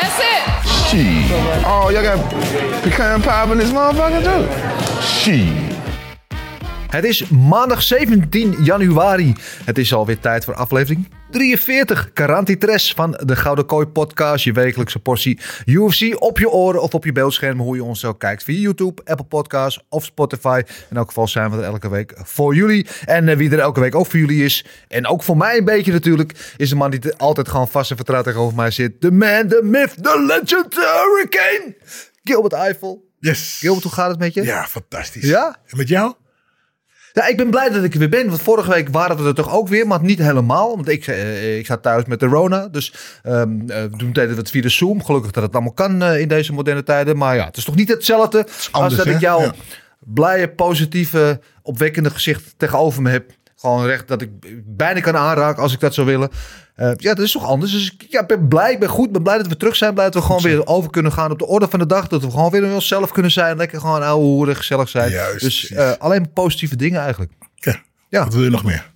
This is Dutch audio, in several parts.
That's it. Shit. Oh, y'all got pecan pie in this motherfucker too? Shit. Het is maandag 17 januari. Het is alweer tijd voor aflevering 43. Carantitres van de Gouden Kooi podcast. Je wekelijkse portie UFC op je oren of op je beeldscherm. Hoe je ons ook kijkt via YouTube, Apple Podcasts of Spotify. In elk geval zijn we er elke week voor jullie. En eh, wie er elke week ook voor jullie is. En ook voor mij een beetje natuurlijk. Is de man die altijd gewoon vast en vertrouwd tegenover mij zit. De man, the myth, the legend, the hurricane. Gilbert Eiffel. Yes. Gilbert, hoe gaat het met je? Ja, fantastisch. Ja? En met jou? Ja, ik ben blij dat ik er weer ben. Want vorige week waren we er toch ook weer, maar niet helemaal. Want ik, eh, ik zat thuis met de Rona. Dus ehm eh, toen deden we het via de Zoom. Gelukkig dat het allemaal kan eh, in deze moderne tijden. Maar ja, het is toch niet hetzelfde als dat hè? ik jou Ja. blije, positieve, opwekkende gezicht tegenover me heb. Gewoon recht dat ik bijna kan aanraken als ik dat zou willen. Eh, ja, dat is toch anders. Dus ik ja, ben blij, ik ben goed, ben blij dat we terug zijn. Blij dat we gewoon weer over kunnen gaan op de orde van de dag. Dat we gewoon weer onszelf kunnen zijn. Lekker gewoon ouwe hoeren, gezellig zijn. Juist, dus eh, alleen positieve dingen eigenlijk. Ja. Ja. Wat wil je nog meer?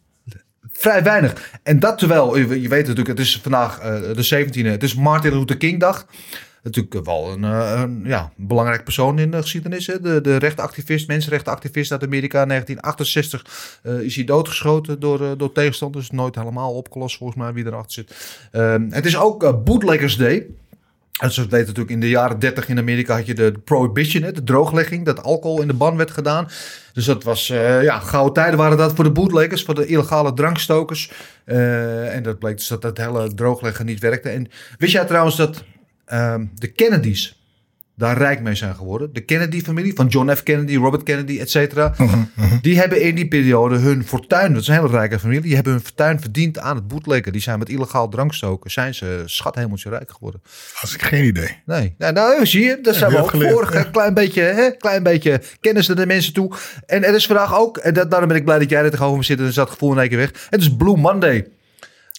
Vrij weinig. En dat terwijl, je je weet natuurlijk, het is vandaag eh, de 17e, het is Martin Luther King dag. Natuurlijk wel een, eh, een ja, belangrijk persoon in de geschiedenis. Hè? De, de rechtenactivist, mensenrechtenactivist uit Amerika. In 1968 eh, is hij doodgeschoten door, eh, door tegenstanders. Nooit helemaal opgelost volgens mij wie erachter zit. Ehm, het is ook eh, Bootleggers Day. En zoals we weten natuurlijk, in de jaren 30 in Amerika had je de prohibition, hè, de drooglegging, dat alcohol in de ban werd gedaan. Dus dat was, ja, gouden tijden waren dat voor de bootleggers, voor de illegale drankstokers. En dat bleek dus dat dat hele droogleggen niet werkte. En wist jij trouwens dat ehm, de Kennedys daar rijk mee zijn geworden? De Kennedy-familie, van John F. Kennedy, Robert Kennedy, et cetera. Die hebben in die periode hun fortuin, dat is een hele rijke familie, die hebben hun fortuin verdiend aan het bootleggen. Die zijn met illegaal drankstoken, zijn ze schathemeltje rijk geworden. Als ik geen idee. Nee, nou, nou zie je, dat zijn we ook voor. ja. Een klein beetje, hè, klein beetje kennis naar de mensen toe. En er is vandaag ook, en dat, daarom ben ik blij dat jij er tegenover me zit en is dat gevoel in één keer weg. Het is Blue Monday,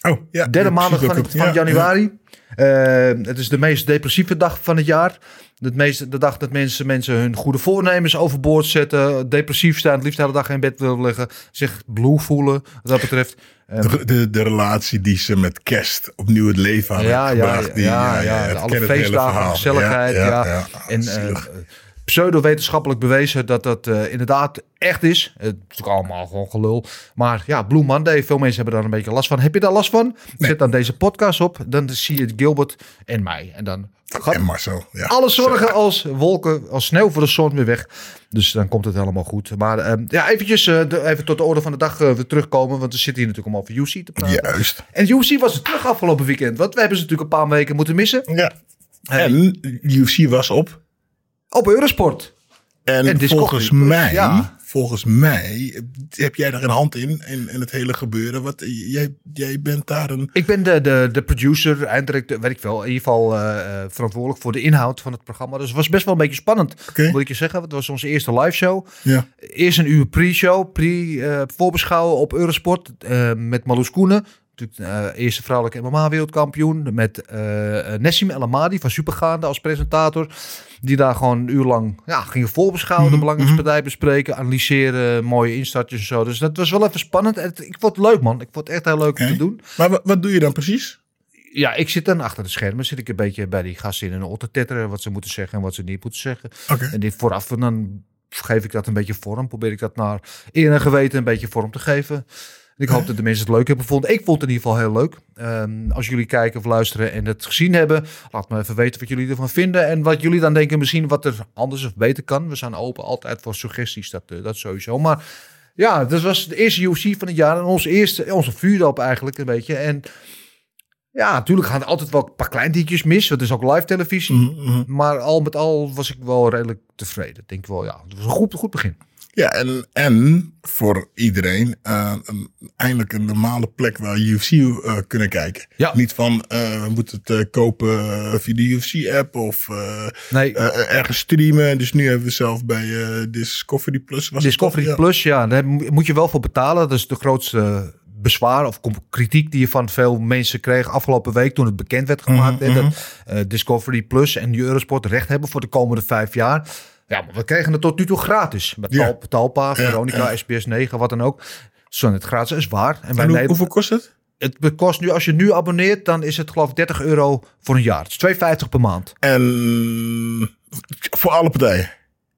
Oh, ja. derde ja, maandag van, van ja, januari. Eh, het is de meest depressieve dag van het jaar. Het meeste, de dag dat mensen, mensen hun goede voornemens overboord zetten. Depressief staan, het liefst de hele dag in bed willen liggen. Zich blue voelen, wat dat betreft. Eh. De, de, de relatie die ze met kerst opnieuw het leven aan ja, ja, die- ja, alle feestdagen, gezelligheid. Ja, En eh. Pseudo-wetenschappelijk bewezen dat dat eh, inderdaad echt is. Het is natuurlijk allemaal gewoon gelul. Maar ja, Blue Monday, veel mensen hebben daar een beetje last van. Heb je daar last van? Zet dan deze podcast op. Dan zie je Gilbert en mij. En dan gaat en Marcel. Ja. alle zorgen als wolken, als sneeuw voor de zon weer weg. Dus dan komt het helemaal goed. Maar eh, ja, eventjes eh, de- even tot de orde van de dag eh, weer terugkomen. Want we zitten hier natuurlijk om over UC te praten. Juist. En UC was er terug afgelopen weekend. Want we hebben ze natuurlijk een paar weken moeten missen. Ja. En UFC was op. Op Eurosport. En, volgens Plus, mij, ja. volgens mij heb jij daar een hand in, in, in het hele gebeuren. Wat, jij, jij bent daar een... Ik ben de, de, de producer, eindelijk, weet ik wel, in ieder geval eh, eh, verantwoordelijk voor de inhoud van het programma. Dus het was best wel een beetje spannend, Oké. moet ik je zeggen. Het was onze eerste live show. Ja. Eerst een uur pre-show, pre-voorbeschouwen op Eurosport eh, met Marloes Koenen. Natuurlijk eh, eerste vrouwelijke MMA-wereldkampioen. Met eh Nessim El Amadi van Supergaande als presentator. Die daar gewoon een uur lang ja, gingen voorbeschouwen. De belangrijkste partij bespreken, analyseren, mooie instartjes en zo. Dus dat was wel even spannend. En het- ik vond het leuk, man. Ik vond het echt heel leuk om te doen. Maar wat, doe je dan precies? Ja, ik zit dan achter de schermen. Zit ik een beetje bij die gasten in een te tetteren. Wat ze moeten zeggen en wat ze niet moeten zeggen. En dit vooraf, en dan geef ik dat een beetje vorm. Probeer ik dat naar eer en geweten een beetje vorm te geven. Ik hoop dat de mensen het leuk hebben gevonden. Ik vond het in ieder geval heel leuk. Ehm, als jullie kijken of luisteren en het gezien hebben, laat me even weten wat jullie ervan vinden. En wat jullie dan denken misschien wat er anders of beter kan. We zijn open altijd voor suggesties, dat, eh, dat sowieso. Maar ja, dat was de eerste UFC van het jaar. En onze eerste, onze vuurdoop eigenlijk een beetje. En ja, natuurlijk gaan er altijd wel een paar klein dingetjes mis. Het is ook live televisie. Mhm, mhm. Maar al met al was ik wel redelijk tevreden. Ik Denk wel, ja, het was een goed, goed begin. Ja, en, en voor iedereen eh, een, eindelijk een normale plek waar UFC eh, kunnen kijken. Ja. Niet van, eh, we moeten het kopen via de UFC-app of Nee. ergens streamen. Dus nu hebben we zelf bij Discovery Plus. Was Discovery? Ja. Plus, ja, daar moet je wel voor betalen. Dat is de grootste bezwaar of kritiek die je van veel mensen kreeg afgelopen week toen het bekend werd gemaakt. Mhm, hè, dat eh, Discovery Plus en Eurosport recht hebben voor de komende vijf jaar. Ja, maar we kregen het tot nu toe gratis. Met Ja. Tal- Talpa, Veronica, ja. SBS 9, wat dan ook. Zo het gratis is waar. En En hoe- hoeveel kost het? het kost nu, als je nu abonneert, dan is het geloof ik 30 euro voor een jaar. Het is 2,50 per maand. En voor alle partijen.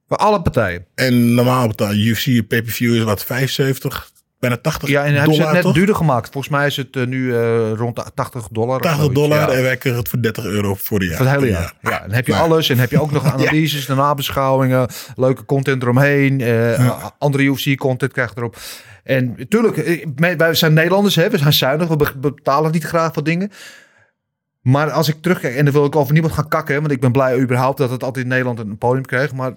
Voor alle partijen. En normaal betaal UFC pay-per-view is wat 75, bijna 80 Ja, en hebben dollar ze het net toch? duurder gemaakt. Volgens mij is het eh, nu eh, rond de 80 dollar. of 80 zoiets. dollar Ja. en wij krijgen het voor 30 euro voor de jaar. Voor het hele jaar. Ja, dan heb je alles. En heb je ook nog analyses, de nabeschouwingen, leuke content eromheen. eh, Andere UFC-content krijg je erop. En natuurlijk, wij zijn Nederlanders, hè, we zijn zuinig, we be- betalen niet graag voor dingen. Maar als ik terugkijk, en dan wil ik over niemand gaan kakken, want ik ben blij überhaupt dat het altijd in Nederland een podium kreeg. Maar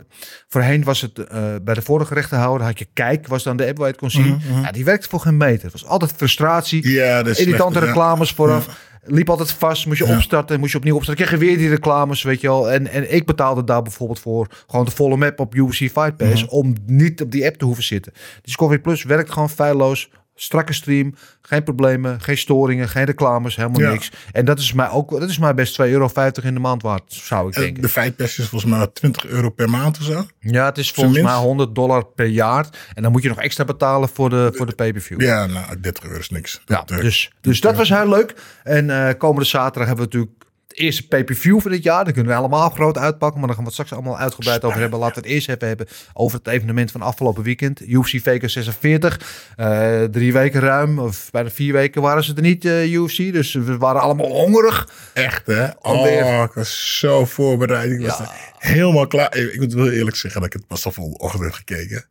voorheen was het eh, bij de vorige rechterhouder, had je Kijk, was dan de app waar je het kon zien. Ja, die werkte voor geen meter. Het was altijd frustratie. Ja, Irritante ja. reclames vooraf. Liep altijd vast. Moest je opstarten. Moest je opnieuw opstarten. Kreeg je weer die reclames, weet je wel. En, en ik betaalde daar bijvoorbeeld voor gewoon de volle map op UFC Fight Pass. Mhm. Om niet op die app te hoeven zitten. Discovery Plus werkt gewoon feilloos. Strakke stream. Geen problemen. Geen storingen. Geen reclames. Helemaal Ja. niks. En dat is mij ook dat is mij best 2,50 euro in de maand waard. Zou ik En denken. De Fightpass is volgens mij 20 euro per maand of zo. Ja, het is volgens mij 100 dollar per jaar. En dan moet je nog extra betalen voor de, voor de pay-per-view. Ja, nou, 30 euro is niks. Ja, Dat, eh, dus, dus dat was heel leuk. En eh, komende zaterdag hebben we natuurlijk het eerste pay-per-view van dit jaar. Daar kunnen we allemaal groot uitpakken. Maar daar gaan we het straks allemaal uitgebreid over hebben. Laten we het eerst even hebben over het evenement van afgelopen weekend. UFC Vegas 46. Eh, drie weken ruim, of bijna vier weken waren ze er niet, eh, UFC. Dus we waren allemaal hongerig. Echt, hè? Alweer. Oh, ik was zo voorbereid. Ik was Ja. helemaal klaar. Ik moet wel eerlijk zeggen dat ik het pas al vanochtend heb gekeken.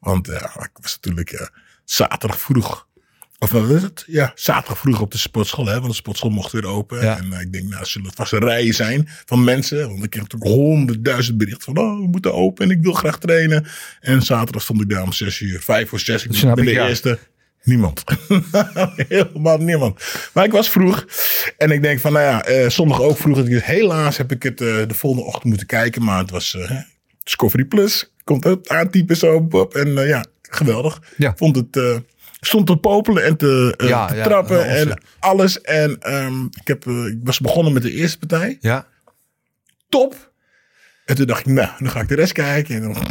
Want ja, ik was natuurlijk zaterdag vroeg. Of wat is het? Ja, zaterdag vroeg op de sportschool. Hè, want de sportschool mocht weer open. Ja. En eh, ik denk, nou, zullen het vast rijen zijn van mensen. Want ik kreeg natuurlijk honderdduizend berichten van, oh, we moeten open en ik wil graag trainen. En zaterdag stond ik daar om zes uur, vijf voor zes. Ik Snap ben de ja. eerste. Niemand. Helemaal niemand. Maar ik was vroeg. En ik denk van, nou ja, eh, zondag ook vroeg. Dus helaas heb ik het eh, de volgende ochtend moeten kijken. Maar het was Discovery Plus. Komt het aantypen zo op. En ja, geweldig. Ja. Vond het... stond te popelen en te, eh, Ja, te ja, trappen ja, en alles. En ehm, ik, heb, eh, ik was begonnen met de eerste partij. Ja. Top. En toen dacht ik, nou, nu ga ik de rest kijken. En dan...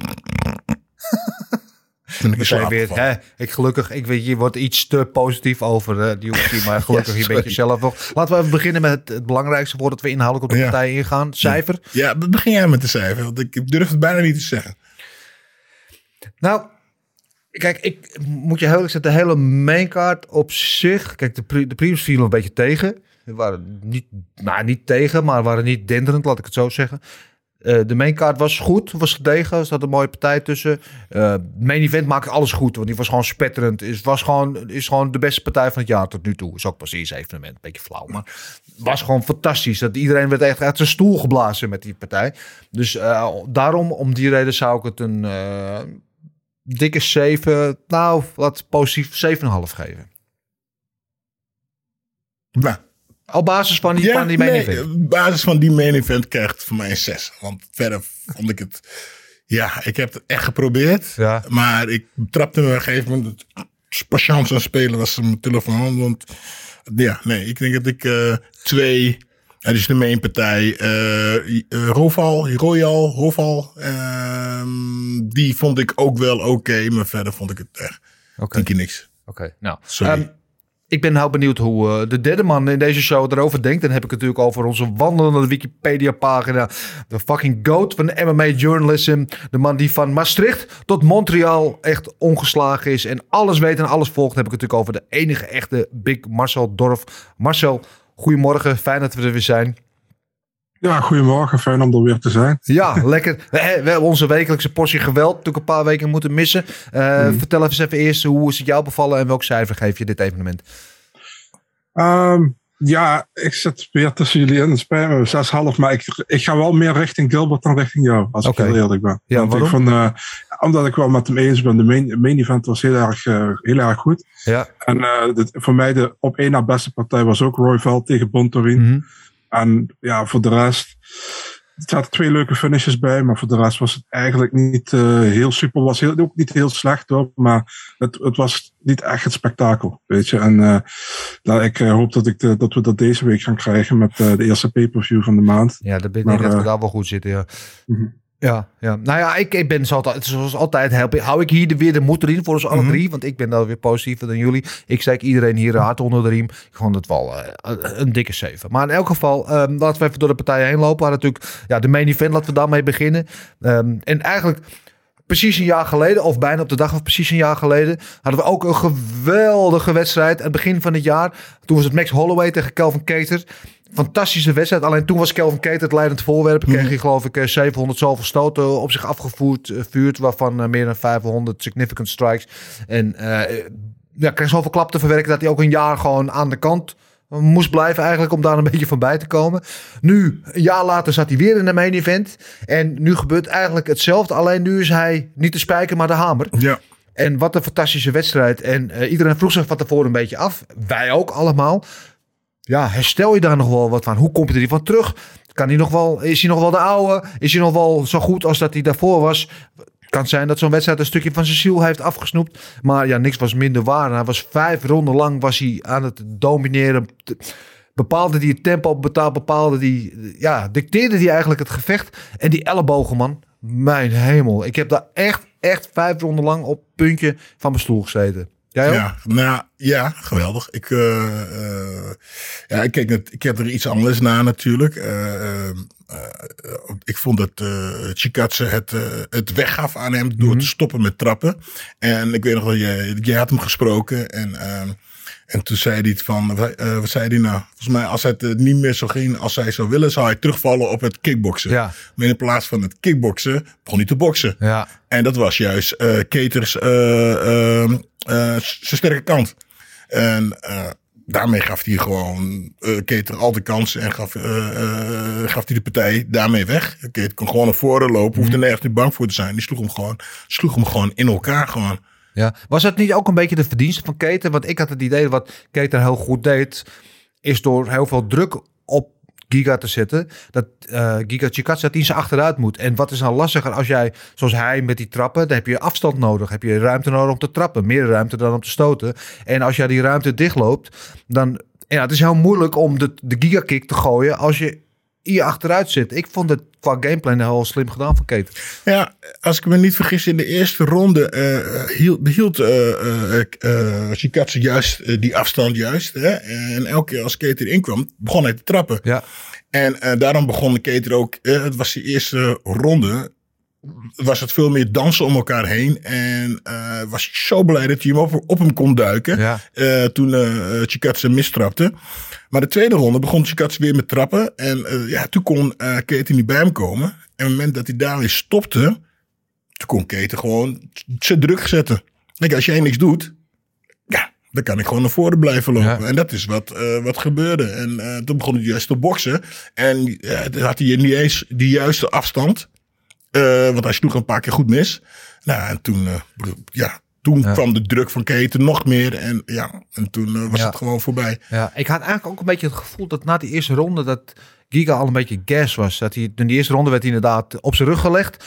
Toen ik slaap weer, hè, ik gelukkig, ik weet, je wordt iets te positief over eh, die UFC, maar gelukkig Ja, je bent sorry. jezelf nog. Laten we even beginnen met het, het belangrijkste voordat we inhoudelijk op de Ja. partij ingaan. Cijfer. Ja, begin jij met de cijfer. Want ik durf het bijna niet te zeggen. Nou, kijk, ik moet je heel eerlijk zeggen, de hele maincard op zich. Kijk, de, pre- de previews vielen een beetje tegen. We waren niet, nou, niet tegen, maar waren niet denderend, laat ik het zo zeggen. Eh, de maincard was goed, was gedegen. Er zat een mooie partij tussen. Eh main event maakte alles goed, want die was gewoon spetterend. Is, was gewoon, is gewoon de beste partij van het jaar tot nu toe. Is ook eerste evenement, beetje flauw. Maar was gewoon fantastisch. Dat iedereen werd echt uit zijn stoel geblazen met die partij. Dus eh, daarom, om die reden zou ik het een dikke 7, nou, wat positief 7,5 geven. Nou, Op basis van die, van die main nee, event. op basis van die main event krijgt voor mij een 6. Want verder vond ik het... Ja, ik heb het echt geprobeerd. Ja. Maar ik trapte me op een gegeven moment... Patiënt aan spelen was mijn telefoon. Want ja, nee, ik denk dat ik eh, twee... Ja, dus de main partij. eh eh, Roval, Royal, Roval. ehm, die vond ik ook wel oké. maar verder vond ik het echt een keer niks. oké. nou. Sorry. ehm, ik ben heel benieuwd hoe eh, de derde man in deze show erover denkt. Dan heb ik het natuurlijk over onze wandelende Wikipedia-pagina. De fucking goat van de MMA-journalism. De man die van Maastricht tot Montreal echt ongeslagen is. En alles weet en alles volgt. Dan heb ik het natuurlijk over de enige echte Big Marcel Dorf. Marcel, goedemorgen. Fijn dat we er weer zijn. Ja, goedemorgen. Fijn om er weer te zijn. Ja, lekker. We, hebben onze wekelijkse portie geweld natuurlijk een paar weken moeten missen. Eh, Vertel even, even eerst, hoe is het jou bevallen en welk cijfer geef je dit evenement? Ehm, Ja, ik zit weer tussen jullie in. Het spijt me, 6,5. Maar ik, ik ga wel meer richting Gilbert dan richting jou. Als ik heel eerlijk ben. Ja, Want ik waarom? vond, eh, omdat ik wel met hem eens ben. De main, main event was heel erg, eh, heel erg goed. Ja. En eh, dit- voor mij de op één na beste partij was ook Roy Veld tegen Bontorin. Mhm. En ja, voor de rest. Er zaten twee leuke finishes bij, maar voor de rest was het eigenlijk niet eh, heel super. Was heel, ook niet heel slecht hoor, maar het, het was niet echt het spektakel, weet je. En nou, ik hoop dat, ik de, dat we dat deze week gaan krijgen met de eerste pay-per-view van de maand. Ja, daar ben ik Maar, dat we daar wel goed zitten, ja. Mhm. Ja, ja. Nou ja, ik, ik ben zoals altijd, zoals altijd help, hou ik hier de, weer de moed erin voor ons alle drie. Want ik ben dan weer positiever dan jullie. Ik steek iedereen hier hard onder de riem. Ik vond het wel eh, een- dikke 7. Maar in elk geval, ehm, laten we even door de partijen heen lopen. We hadden natuurlijk ja, de main event, laten we daarmee beginnen. Ehm, en eigenlijk precies een jaar geleden, of bijna op de dag van precies een jaar geleden, hadden we ook een geweldige wedstrijd. Aan het begin van het jaar. Toen was het Max Holloway tegen Calvin Keter. Fantastische wedstrijd. Alleen toen was Kelvin Keter het leidend voorwerp. Kreeg hij geloof ik eh, 700 zoveel stoten op zich afgevoerd. eh, vuurt, waarvan eh, meer dan 500 significant strikes. En eh, ja, kreeg zoveel klap te verwerken dat hij ook een jaar gewoon aan de kant moest blijven eigenlijk om daar een beetje van bij te komen. Nu, een jaar later zat hij weer in de main event. En nu gebeurt eigenlijk hetzelfde. Alleen nu is hij niet de spijker, maar de hamer. Ja. En wat een fantastische wedstrijd. En eh, iedereen vroeg zich van tevoren een beetje af. Wij ook allemaal. Ja, herstel je daar nog wel wat van? Hoe komt hij er van terug? Kan hij nog wel, is hij nog wel de oude? Is hij nog wel zo goed als dat hij daarvoor was? Kan zijn dat zo'n wedstrijd een stukje van zijn ziel heeft afgesnoept. Maar ja, niks was minder waar. Hij was vijf ronden lang was hij aan het domineren. Bepaalde die het tempo, bepaalde die, ja, dicteerde die eigenlijk het gevecht. En die ellebogen, man. Mijn hemel. Ik heb daar echt, echt vijf ronden lang op puntje van mijn stoel gezeten. Jij ook? Ja, nou, ja, geweldig. Ik, eh, eh, ja, ik, keek net, ik heb er iets anders naar natuurlijk. Eh, ik vond dat Chikatse het, het weggaf aan hem door te stoppen met trappen. En ik weet nog dat jij, jij had hem gesproken en... ehm, en toen zei hij het van, eh, wat zei hij nou? Volgens mij, als het eh, niet meer zo ging als hij zou willen, zou hij terugvallen op het kickboksen. Ja. Maar in plaats van het kickboksen, begon hij te boksen. Ja. En dat was juist eh Keters eh, eh, eh, zijn sterke kant. En daarmee gaf hij gewoon Keter al de kansen en gaf, gaf hij de partij daarmee weg. Keter kon gewoon naar voren lopen, hoefde nergens niet bang voor te zijn. Die sloeg hem gewoon, sloeg hem gewoon in elkaar gewoon. Ja. Was het niet ook een beetje de verdienste van Keter? Want ik had het idee wat Keter heel goed deed, is door heel veel druk op Giga te zetten, dat eh Giga Chikatse dat hij ze achteruit moet. En wat is nou lastiger als jij, zoals hij met die trappen, dan heb je afstand nodig. Heb je ruimte nodig om te trappen. Meer ruimte dan om te stoten. En als jij die ruimte dichtloopt, dan... Ja, het is heel moeilijk om de, de Giga kick te gooien als je hier achteruit zit. Ik vond het qua gameplay heel slim gedaan van Keter. Ja, als ik me niet vergis, in de eerste ronde eh, hield, behield eh eh, eh, Chikatse juist die afstand juist. Hè? En elke keer als Keter inkwam, begon hij te trappen. Ja. En daarom begon Keter ook, het was die eerste ronde, was het veel meer dansen om elkaar heen. En eh, was zo blij dat hij hem op, op hem kon duiken. Ja. eh, toen eh Chikatse mistrapte. Maar de tweede ronde begon Chikatse weer met trappen. En ja, toen kon Keter niet bij hem komen. En op het moment dat hij daar weer stopte, toen kon Keter gewoon zijn druk zetten. Kijk, als jij niks doet, ja, dan kan ik gewoon naar voren blijven lopen. Ja. En dat is wat, wat gebeurde. En toen begon hij juist te boksen. En had hij niet eens die juiste afstand. Eh, want hij sloeg een paar keer goed mis. Nou, en toen, eh, ja, toen Ja. kwam de druk van Keten nog meer. En ja, en toen eh, was Ja. het gewoon voorbij. Ja, ik had eigenlijk ook een beetje het gevoel dat na die eerste ronde dat Giga al een beetje gas was. Dat hij, in die eerste ronde werd hij inderdaad op zijn rug gelegd.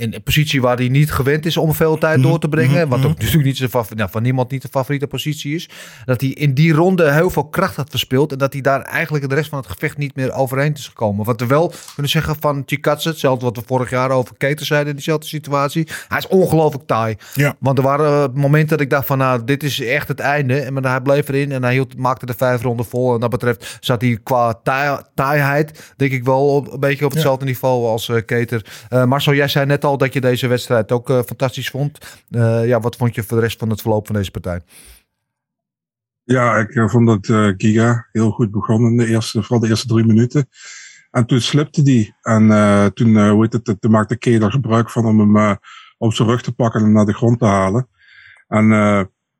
In een positie waar hij niet gewend is om veel tijd door te brengen. Wat ook natuurlijk niet zijn nou, van niemand niet de favoriete positie is. Dat hij in die ronde heel veel kracht had verspeeld. En dat hij daar eigenlijk de rest van het gevecht niet meer overheen is gekomen. Wat we wel kunnen zeggen van Chikatse. Hetzelfde wat we vorig jaar over Keter zeiden in diezelfde situatie. Hij is ongelooflijk taai. Ja. Want er waren momenten dat ik dacht van nou, dit is echt het einde. En maar hij bleef erin en hij hield, maakte de vijf ronden vol. En dat betreft zat hij qua taai- taaiheid, denk ik wel, op, een beetje op hetzelfde niveau als eh, Keter. Eh Marcel, jij zei net al dat je deze wedstrijd ook eh, fantastisch vond. Eh, ja, wat vond je voor de rest van het verloop van deze partij? Ja, ik eh, vond dat Giga heel goed begon in de eerste, vooral de eerste drie minuten. En toen slipte die. En eh, toen, eh, hoe heet het, toen maakte Kay er gebruik van om hem eh, op zijn rug te pakken en naar de grond te halen. En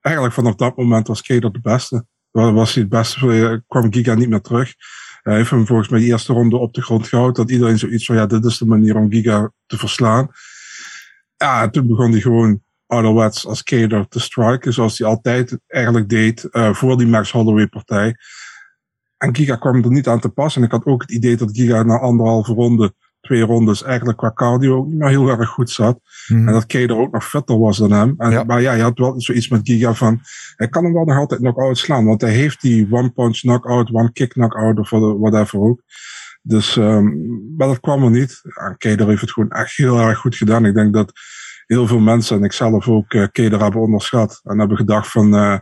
eigenlijk vanaf dat moment was Kay er de beste. wa- was hij het beste, kwam Giga niet meer terug. Hij heeft hem volgens mij de eerste ronde op de grond gehouden. Dat iedereen zoiets van, ja, dit is de manier om Giga te verslaan. Ja, en toen begon hij gewoon ouderwets als Kader te striken, zoals hij altijd eigenlijk deed eh, voor die Max Holloway partij. En Giga kwam er niet aan te pas. En ik had ook het idee dat Giga na anderhalve ronde, twee rondes, eigenlijk qua cardio ook niet meer heel erg goed zat. En dat Kader ook nog fitter was dan hem. En, Ja. Maar ja, je had wel zoiets met Giga van, hij kan hem wel nog altijd knock-out slaan. Want hij heeft die one-punch knock-out, one-kick knock-out of whatever ook. Dus, ehm maar dat kwam er niet. En Kader heeft het gewoon echt heel erg goed gedaan. Ik denk dat heel veel mensen, en ik zelf ook, eh Kader hebben onderschat. En hebben gedacht van, eh,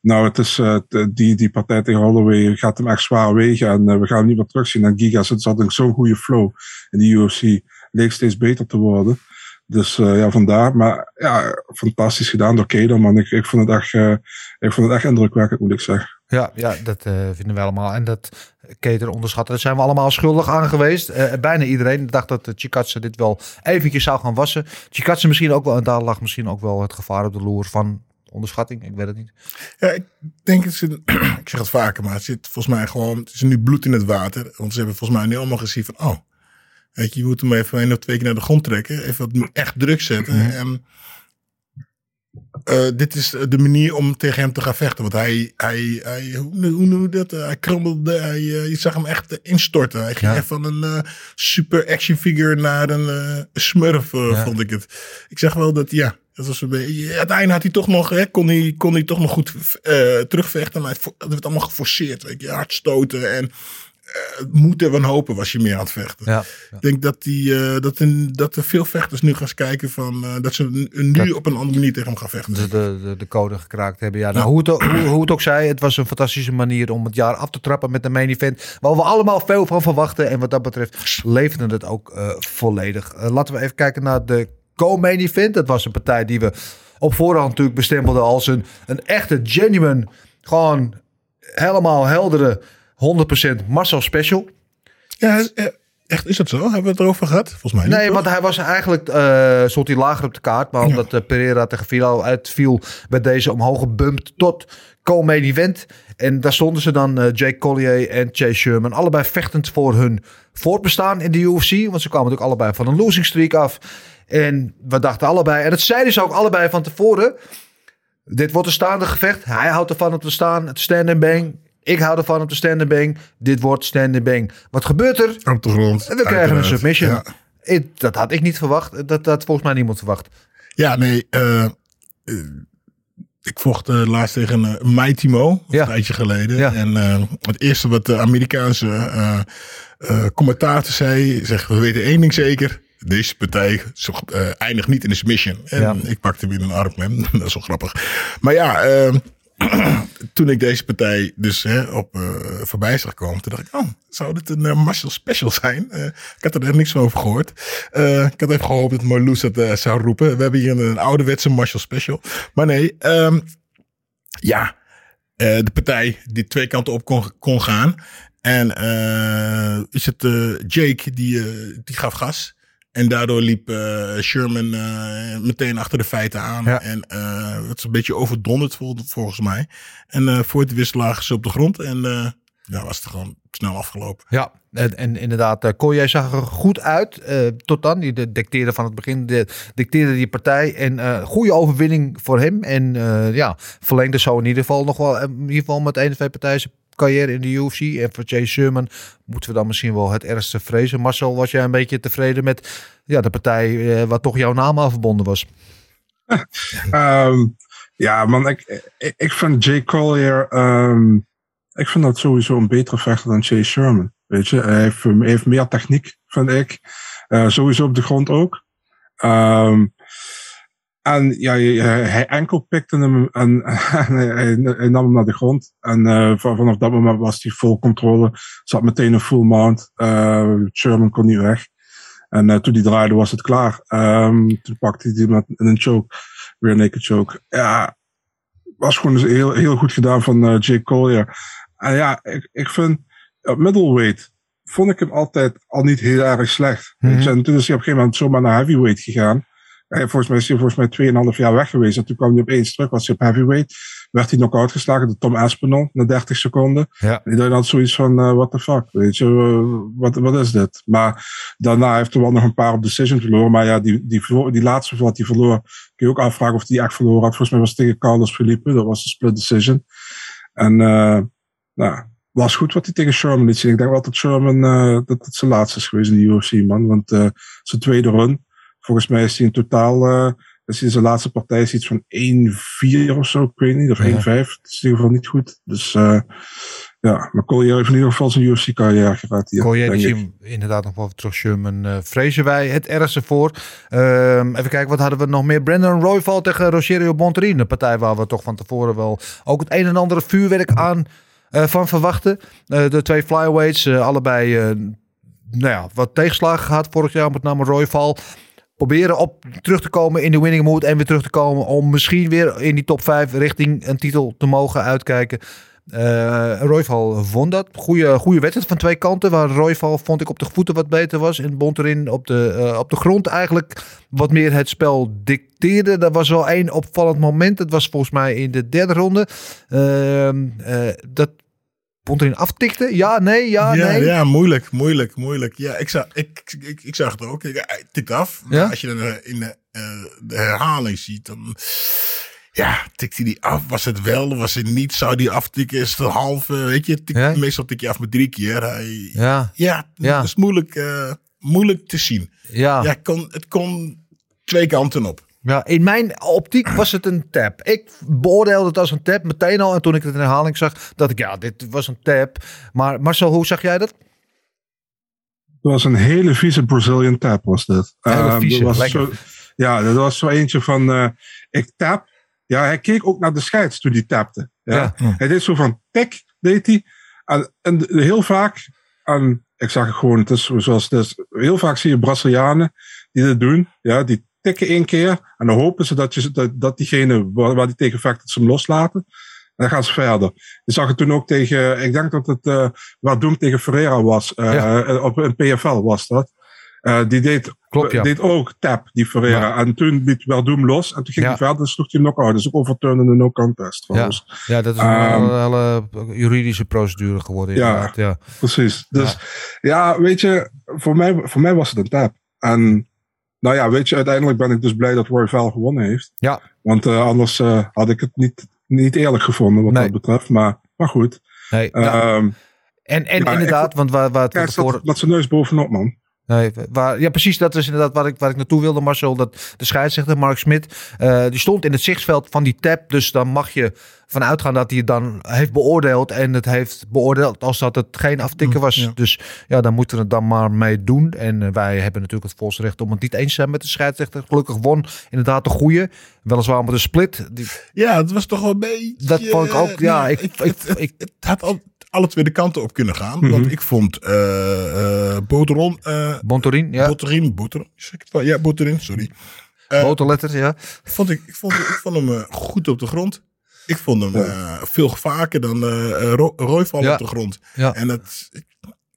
nou, het is, eh, die, die partij tegen Holloway gaat hem echt zwaar wegen. En eh, we gaan hem niet meer terugzien. En Giga zat, zat zo'n goede flow in de UFC. Leek steeds beter te worden. Dus eh, ja, vandaar. Maar ja, fantastisch gedaan door Kader, man. Ik, ik, vond het echt, ik vond het echt indrukwekkend, moet ik zeggen. Ja, ja dat vinden we allemaal. En dat Keter onderschatten, daar zijn we allemaal schuldig aan geweest. Bijna iedereen dacht dat uh, Chikatse dit wel eventjes zou gaan wassen. Chikatse misschien ook wel, en daar lag misschien ook wel het gevaar op de loer van onderschatting. Ik weet het niet. Ja, ik denk het zit, ik zeg het vaker, maar het zit volgens mij gewoon, het is nu bloed in het water. Want ze hebben volgens mij nu allemaal gezien van, oh, weet je, je moet hem even één of twee keer naar de grond trekken. Even wat echt druk zetten. Mhm. En eh, dit is de manier om tegen hem te gaan vechten. Want hij, hij, hij hoe, hoe noem je dat? hij krabbelde, hij, eh, je zag hem echt eh, instorten. Hij ging Ja. echt van een eh, super action figure naar een eh, smurf, eh, Ja. vond ik het. Ik zeg wel dat, ja, dat was een beetje, uiteindelijk had hij toch nog, hè, kon, hij, kon hij toch nog goed eh, terugvechten. Maar het werd allemaal geforceerd, weet je, hard stoten en eh, moeten we hopen was je meer aan het vechten. Ja, Ik denk dat, die, eh, dat, een, dat er veel vechters nu gaan kijken van, eh, dat ze nu Dat- op een andere manier tegen hem gaan vechten. de, de, de, de code gekraakt hebben. Ja, nou, hoe, het, ook- hoe, hoe het ook zij, het was een fantastische manier om het jaar af te trappen met een main event. Waar we allemaal veel van verwachten. En wat dat betreft leverde het ook eh, volledig. Eh, laten we even kijken naar de co-main event. Dat was een partij die we op voorhand natuurlijk bestempelden als een, een echte, genuine, gewoon helemaal heldere 100% Marcel Special. Ja, eh, echt, is dat zo? Hebben we het erover gehad? Volgens mij niet, Nee, toch? want hij was eigenlijk eh stond hij lager op de kaart. Maar omdat eh, Pereira tegen Vilo uitviel, werd deze omhoog gebumpt tot co-main event. En daar stonden ze dan, Jake Collier en Chase Sherman, allebei vechtend voor hun voortbestaan in de UFC. Want ze kwamen natuurlijk allebei van een losing streak af. En we dachten allebei, en dat zeiden ze ook allebei van tevoren. Dit wordt een staande gevecht. Hij houdt ervan om te staan, het stand and bang. Ik hou ervan om te stand and bang. Dit wordt stand and bang. Wat gebeurt er? Op de grond. We krijgen een submission. Ja. Ik- dat had ik niet verwacht. Dat had volgens mij niemand verwacht. Ja, nee. eh, eh, ik vocht eh, laatst tegen uh, Maitimo, Ja. een tijdje geleden. Ja. En het eerste wat de Amerikaanse commentator zei, zegt, we weten één ding zeker. Deze partij eindigt niet in de submission. En Ja. ik pakte hem in een armklem. dat is wel grappig. Maar ja, toen ik deze partij dus hè, op eh, voorbij zag komen, toen dacht ik, oh, zou dit een uh, Marshall Special zijn? Uh, ik had er echt niks van over gehoord. Ik had even gehoopt dat Marloes uh, zou roepen. We hebben hier een, een ouderwetse Marshall Special. Maar nee, um, ja, de partij die twee kanten op kon, kon gaan. En is het Jake die, die gaf gas. En daardoor liep uh, Sherman uh, meteen achter de feiten aan. Ja. En uh, het is een beetje overdonderd vol, volgens mij. En voor het wist lagen ze op de grond. En ja, was het gewoon snel afgelopen. Ja, en, en inderdaad, Collier zag er goed uit. Uh, tot dan, die dicteerde van het begin, de, dicteerde die partij. En uh, goede overwinning voor hem. En ja, verlengde zo in ieder geval nog wel, in ieder geval met één of twee partijen zijn carrière in de UFC. En voor Jay Sherman moeten we dan misschien wel het ergste vrezen. Marcel, was jij een beetje tevreden met ja, de partij uh, waar toch jouw naam aan verbonden was? um, ja, man, ik, ik, vind Jay Collier, um, ik vind dat sowieso een betere vechter dan Jay Sherman. Weet je, hij heeft, meer techniek, vind ik. Uh, sowieso op de grond ook. Um, en ja, hij enkel pikte hem en, en hij, hij, nam hem naar de grond. En uh, vanaf dat moment was hij vol controle. Zat meteen een full mount. Uh, Sherman kon niet weg. En uh, toen hij draaide was het klaar. Um, toen pakte hij die met een choke. Weer een naked choke. Ja, was gewoon dus heel, heel goed gedaan van Jake Collier. En ja, ik, ik vind middleweight vond ik hem altijd al niet heel erg slecht. Mm -hmm. En toen is hij op een gegeven moment zomaar naar heavyweight gegaan. Hij, volgens mij is hij volgens mij 2,5 jaar weg geweest. En toen kwam hij opeens terug, was hij op heavyweight. Werd hij knock-out geslagen door Tom Aspinall na 30 seconden. Ja. En dan had zoiets van, uh, what the fuck, weet je, uh, wat, wat is dit? Maar daarna heeft hij wel nog een paar op decision verloren. Maar ja, die, die, verloor, die laatste wat hij verloor, kun je ook afvragen of hij echt verloren had. Volgens mij was het tegen Carlos Felipe, dat was een split decision. En uh, nou, was goed wat hij tegen Sherman liet zien. Ik denk wel dat Sherman, uh, dat het zijn laatste is geweest in de UFC, man. Want uh, zijn tweede run, volgens mij is hij in totaal, uh, is in zijn laatste partij is iets van 1-4 of zo, ik weet niet, of 1-5. Ja. Dat is in ieder geval niet goed. Dus uh, ja, maar Collier heeft in ieder geval zijn UFC-carrière geraakt hier. Collier, die zien inderdaad nog wel terug. Sherman uh, vrezen wij het ergste voor. Uh, even kijken, wat hadden we nog meer? Brandon Royval tegen Rogerio Bonterin. Een partij waar we toch van tevoren wel ook het een en ander vuurwerk aan uh, van verwachten. De twee flyweights, uh, allebei nou ja, wat tegenslagen gehad vorig jaar, met name Royval. Proberen op terug te komen in de winning mood en weer terug te komen om misschien weer in die top 5 richting een titel te mogen uitkijken. Uh, Royval won dat. Goeie, goede wedstrijd van twee kanten. Waar Royval vond ik op de voeten wat beter was. En Bonterin op de, uh, op de grond eigenlijk wat meer het spel dicteerde. Er was wel één opvallend moment. Dat was volgens mij in de derde ronde. Uh, dat Bonterin aftikte. Ja, nee, ja, ja, nee. Ja, moeilijk, moeilijk, moeilijk. Ja, ik zag, ik, ik, ik zag het ook. Ik, hij tikt af. Maar als je dan eh, in de, uh, de herhaling ziet, dan... Ja, tikt hij die af? Was het wel? Was het niet? Zou die aftikken? Is het een halve? Weet je, tik, Ja? meestal tik je af met drie keer. Hij, Ja, ja, Ja. dat is moeilijk, uh, moeilijk te zien. ja. Ja, kon, het kon twee kanten op. Ja, in mijn optiek was het een tap. Ik beoordeelde het als een tap meteen al. En toen ik het in herhaling zag, dacht ik, ja, dit was een tap. Maar Marcel, hoe zag jij dat? Het was een hele vieze Brazilian tap, was. Hele Uh, dat was lekker. zo, ja, dat was zo eentje van, uh, ik tap. Ja, hij keek ook naar de scheids toen hij tapte. Ja. Ja. Hij deed zo van, tik, deed hij. En, en heel vaak, en ik zag het gewoon, het is zoals het is. Heel vaak zie je Brazilianen die dit doen. Ja, die tikken één keer. En dan hopen ze dat, je, dat, dat diegene waar, waar die tegen vecht, dat ze hem loslaten. En dan gaan ze verder. Je zag het toen ook tegen, ik denk dat het uh, Doem tegen Ferreira was. Uh, Ja. Op een PFL was dat. Uh, die deed, Klopt, ja. deed ook tap, die Ferreira. Ja. En toen liet Doem los. En toen ging Ja. hij verder en sloeg hij hem knock-out. Dus ook overturnende no contest trouwens. Ja, dat is een Ehm, hele, juridische procedure geworden. Ja. Inderdaad. Ja. Precies. Dus ja. weet je, voor mij, voor mij was het een tap. En nou ja, weet je, uiteindelijk ben ik dus blij dat Roy Val gewonnen heeft. Ja. Want uh, anders uh, had ik het niet, niet eerlijk gevonden wat Nee. dat betreft. Maar, maar goed. Nee, ja. Um, En, en ja, inderdaad, ik- want waar, waar het kijk, tevoren... dat, dat zijn neus bovenop, man. Nee, waar, ja, precies. Dat is inderdaad waar ik, waar ik naartoe wilde, Marcel. Dat de scheidsrechter, Mark Smit, eh, die stond in het zichtveld van die tap. Dus dan mag je vanuit gaan dat hij het dan heeft beoordeeld. En het heeft beoordeeld als dat het geen aftikken was. ja. Dus ja, dan moeten we het dan maar mee doen. En eh, wij hebben natuurlijk het volste recht om het niet eens te zijn met de scheidsrechter. Gelukkig won inderdaad de goede. Weliswaar met een split. Die, Ja, het was toch wel een beetje... Dat vond ik ook, ja, nee, ik- ik- het, ik- het had al, alle twee de kanten op kunnen gaan. Mhm. Want ik vond eh eh Boteron... eh Bontorin, ja. Boterin, Boterin? Ja, Boterin, sorry. ja. Vond ik, ik, vond, ik vond hem goed op de grond. Ik vond hem veel vaker dan Ro Royval Ja. op de grond. Ja. En dat, ik,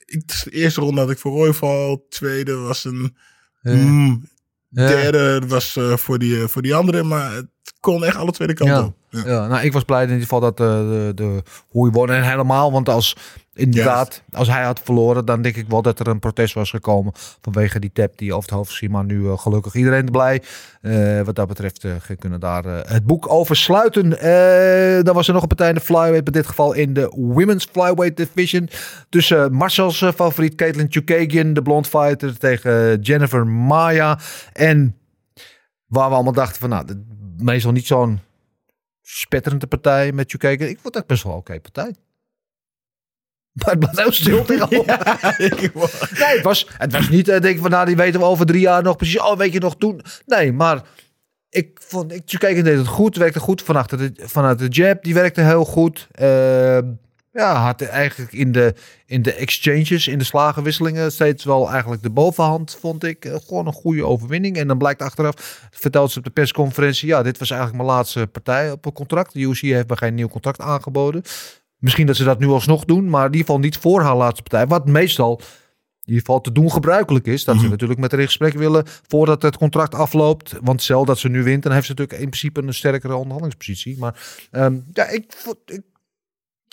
ik, de eerste ronde had ik voor Royval. Tweede was een... Ja. mm. Derde was voor, die, voor die andere. Maar het kon echt alle twee de kanten op. Ja. Ja, nou, ik was blij in ieder geval dat eh, de, de hoe hij won. En helemaal, want als inderdaad, als hij had verloren, dan denk ik wel dat er een protest was gekomen vanwege die tap die over het hoofd gezien. Maar nu eh, gelukkig iedereen blij. Eh, wat dat betreft kunnen daar het boek over sluiten. Dan was er nog een partij in de flyweight, in dit geval in de women's flyweight division. Tussen Marcel's favoriet Caitlin Chukagian, de blond fighter, tegen Jennifer Maya. En waar we allemaal dachten van, nou, meestal niet zo'n spetterende partij met Chukagian. Ik vond dat best wel een oké partij. Maar het blijft heel stil Nee, het was, het was niet, uh, denk ik van, nou, die weten we over drie jaar nog precies. Oh, weet je nog toen? Nee, maar ik vond, ik, Chukagian deed het goed, werkte goed vanuit de, vanuit de jab. Die werkte heel goed. Ehm, ja, had eigenlijk in de, in de exchanges, in de slagenwisselingen steeds wel eigenlijk de bovenhand, vond ik. Eh, gewoon een goede overwinning. En dan blijkt achteraf, vertelt ze op de persconferentie, ja, dit was eigenlijk mijn laatste partij op een contract. De UFC heeft me geen nieuw contract aangeboden. Misschien dat ze dat nu alsnog doen, maar in ieder geval niet voor haar laatste partij. Wat meestal in ieder geval te doen gebruikelijk is. Dat ze Mhm. natuurlijk met haar in gesprek willen voordat het contract afloopt. Want stel dat ze nu wint, dan heeft ze natuurlijk in principe een sterkere onderhandelingspositie. Maar ehm, ja, ik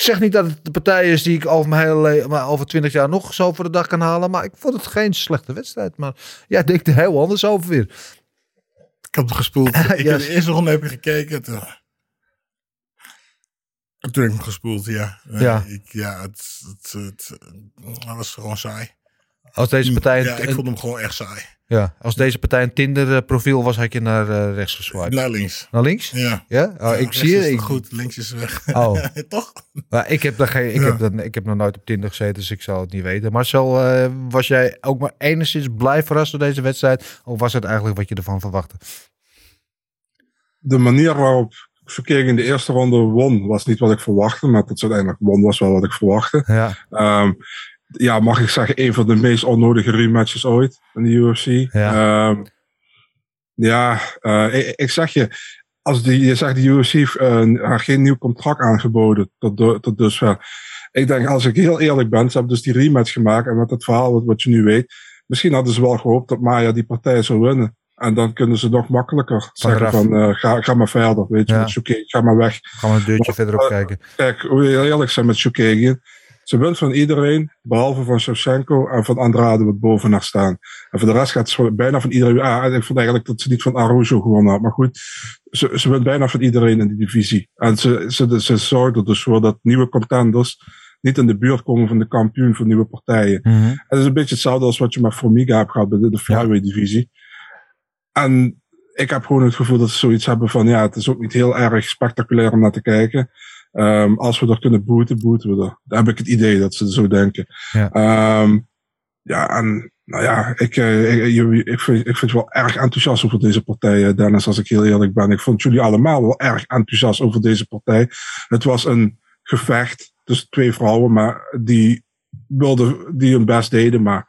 zeg niet dat het de partij is die ik over mijn hele le- maar over twintig jaar nog zo voor de dag kan halen. Maar ik vond het geen slechte wedstrijd. Maar ja, ik denk er heel anders over weer. Ik heb hem gespoeld. Ik heb de eerste ronde heb ik gekeken. Toen, en toen heb ik hem gespoeld, ja. Ja. Ik, ja, het, het, het, het was gewoon saai. Als deze partij, Ja, ik vond hem gewoon echt saai. ja, als deze partij een Tinder profiel was, had je naar eh, rechts geswiped. Naar links. Naar links? Ja. Ja? Oh, Ja, ik zie je. Ik, goed, links is weg. Oh. Toch? Maar ik heb, daar geen, ik, Ja. heb dan, ik heb nog nooit op Tinder gezeten, dus ik zal het niet weten. Marcel, eh, was jij ook maar enigszins blij verrast door deze wedstrijd? Of was het eigenlijk wat je ervan verwachtte? De manier waarop Fouquet in de eerste ronde won, was niet wat ik verwachtte. Maar dat ze uiteindelijk won, was wel wat ik verwachtte. Ja, Ehm, ja, mag ik zeggen, een van de meest onnodige rematches ooit in de UFC. Ja. Ehm, ja, eh, ik, ik zeg je, als die, je zegt de UFC eh, haar geen nieuw contract aangeboden tot, do- tot dusver. Ik denk, als ik heel eerlijk ben, ze hebben dus die rematch gemaakt en met het verhaal wat, wat je nu weet, misschien hadden ze wel gehoopt dat Maya die partij zou winnen. En dan kunnen ze nog makkelijker zeggen van, eh, ga, ga maar verder, weet je, Ja. met ga maar weg. gaan we een deurtje verderop eh, kijken. Kijk, hoe eerlijk zijn met Shukagin. Ze wint van iedereen, behalve van Shevchenko en van Andrade, wat boven haar staan. En voor de rest gaat ze bijna van iedereen. Ah, ik vond eigenlijk dat ze niet van Arujo gewonnen had. Maar goed, ze, ze wint bijna van iedereen in die divisie. En ze, ze, ze zorgt er dus voor dat nieuwe contenders niet in de buurt komen van de kampioen van nieuwe partijen. En dat is een beetje hetzelfde als wat je met Formiga hebt gehad bij de, de flyweight divisie. En ik heb gewoon het gevoel dat ze zoiets hebben van, ja, het is ook niet heel erg spectaculair om naar te kijken. Ehm, als we er kunnen boeten, boeten we er. Dan heb ik het idee dat ze zo denken. Ja. Ehm, ja, en nou ja, ik, eh, ik, je- ik, vind, ik vind wel erg enthousiast over deze partij, eh, Dennis, als ik heel eerlijk ben. Ik vond jullie allemaal wel erg enthousiast over deze partij. Het was een gevecht tussen twee vrouwen, maar die wilden, die hun best deden, maar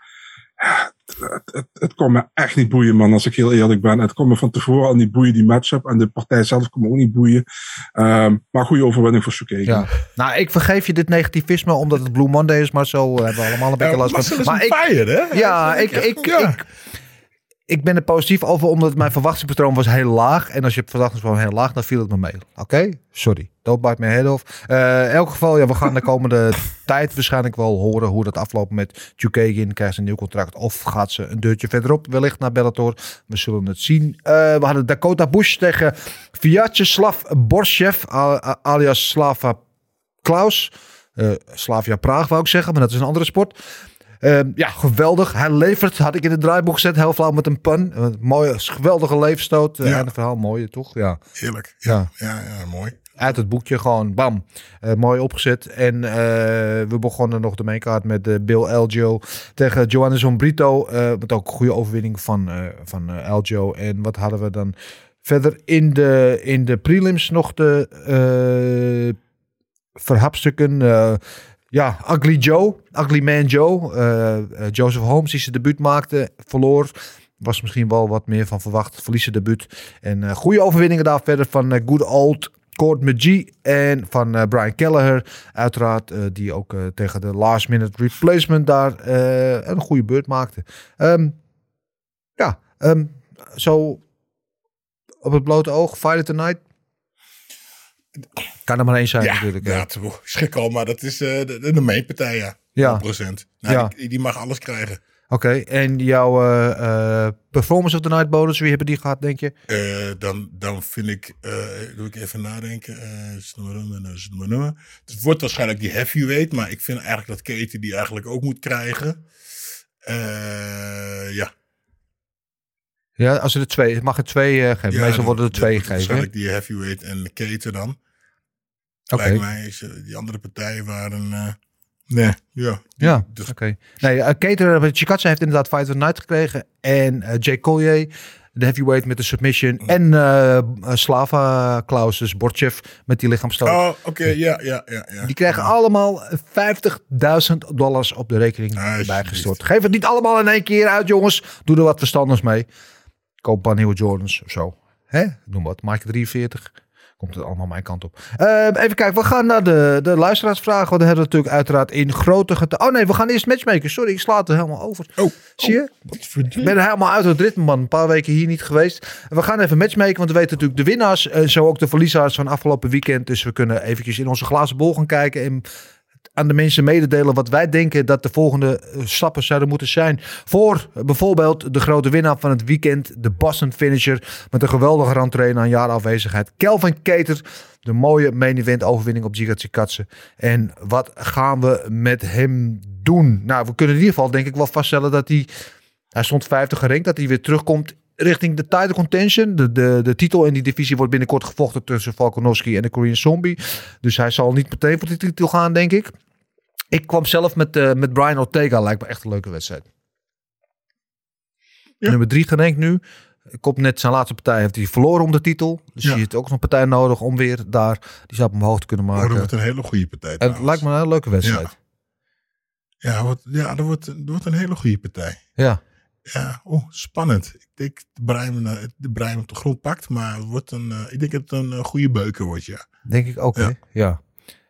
het, het, het kon me echt niet boeien, man, als ik heel eerlijk ben. Het kon me van tevoren al niet boeien, die matchup. En de partij zelf kon me ook niet boeien. Ehm, maar goede overwinning voor Sukeken. Ja. Nou, ik vergeef je dit negativisme omdat het Blue Monday is, maar zo hebben we allemaal een beetje last van. is Maar een ik, fire, hè? ja, ik, ik, ik, ik ben er positief over, omdat mijn verwachtingspatroon was heel laag. En als je verwachtingspatroon heel laag, dan viel het me mee. Oké? Sorry. Don't bite my head off. Eh, in elk geval, ja, we gaan de komende tijd waarschijnlijk wel horen hoe dat afloopt met Chukagin. Krijgt ze een nieuw contract of gaat ze een deurtje verderop wellicht naar Bellator. We zullen het zien. Eh, we hadden Dakota Bush tegen Vyacheslav Borshev, alias Slava Klaus. Eh, Slavia Praag wou ik zeggen, maar dat is een andere sport. Ehm, ja, geweldig. Hij levert, had ik in het draaiboek gezet, heel flauw met een pun. Een mooie, geweldige leefstoot. Eh, Ja. En een verhaal, mooi toch? Ja. Heerlijk. Ja. Ja, ja, ja, mooi. Uit het boekje gewoon, bam. Eh, mooi opgezet. En eh, we begonnen nog de maincard met eh, Bill Elgio tegen Johannes Brito. eh met ook een goede overwinning van, eh van eh, Elgio. En wat hadden we dan verder in de, in de prelims nog de eh verhapstukken. Ja, Ugly Joe, Ugly Man Joe. eh, eh, Joseph Holmes die zijn debuut maakte, verloor. Was misschien wel wat meer van verwacht. Verliezen debuut. En eh, goede overwinningen daar verder van Good Old Court McGee en van Brian Kelleher. Uiteraard, die ook tegen de last minute replacement daar een goede beurt maakte. Ehm, ja, ehm, zo op het blote oog, Fighter Tonight. Kan er maar één zijn Ja, natuurlijk. ja schrik al, maar dat is eh, de, de mainpartij, ja. Ja. 100%. Nou, Ja. die, die mag alles krijgen. Oké, en jouw eh, eh, Performance of the Night bonus, wie hebben die gehad, denk je? Dan, dan vind ik, doe ik even nadenken. is het nummer, het wordt waarschijnlijk die heavyweight, maar ik vind eigenlijk dat Katie die eigenlijk ook moet krijgen. Ja. Ja, als er twee, mag er twee geven. ja, Meestal worden er twee gegeven. Waarschijnlijk die heavyweight en Katen dan. Lijkt mij, is, eh, die andere partijen waren... eh, nee, ja. Ja, Dus- oké. Nee, uh, Cater, Chikatsa heeft inderdaad Fight of the Night gekregen. En eh, Jay Collier, de heavyweight met de submission. Mm. En eh, Slava Klaus, dus Borchev met die lichaamstoot. Oh, oké, ja, ja, ja, ja. Die krijgen allemaal 50.000 dollars op de rekening Alsjeblieft. bijgestort. Geef het niet allemaal in één keer uit, jongens. Doe er wat verstandigs mee. Koop een paar nieuwe Jordans of zo. Hè? Noem wat. Maak je 43. Komt het allemaal mijn kant op. Eh, even kijken, we gaan naar de, de luisteraarsvragen. Want dan hebben we natuurlijk uiteraard in grote getallen. Oh nee, we gaan eerst matchmaken. Sorry, ik sla het er helemaal over. Oh, Zie je? Ik ben helemaal uit het ritme, man. Een paar weken hier niet geweest. We gaan even matchmaken, want we weten natuurlijk de winnaars. En zo ook de verliezers van afgelopen weekend. Dus we kunnen eventjes in onze glazen bol gaan kijken. En aan de mensen mededelen wat wij denken dat de volgende eh, stappen zouden moeten zijn. Voor bijvoorbeeld de grote winnaar van het weekend, de Boston Finisher. Met een geweldige rentree na een jaar afwezigheid. Kelvin Keter, de mooie main event overwinning op Giga. En wat gaan we met hem doen? Nou, we kunnen in ieder geval denk ik wel vaststellen dat hij... Hij stond 50 gerankt, dat hij weer terugkomt richting de title contention. De, de, de titel in die divisie wordt binnenkort gevochten tussen Volkanovski en de Korean Zombie. Dus hij zal niet meteen voor die titel gaan, denk ik. Ik kwam zelf met, eh, met Brian Ortega. Lijkt me echt een leuke wedstrijd. Ja. Nummer drie gerankt nu. Komt net zijn laatste partij. Heeft hij verloren om de titel. Dus Ja. je heeft ook nog een partij nodig om weer daar die stap omhoog te kunnen Oh, dat maken. wordt een hele goede partij. en het lijkt me een hele leuke wedstrijd. Ja, wat, ja dat, wordt, dat wordt een hele goede partij. Ja. Ja, oh, spannend. Ik denk dat eh, de Brian op de grond pakt, maar wordt een, eh, ik denk dat het een eh, goede beuker wordt, ja. Denk ik ook, Ja.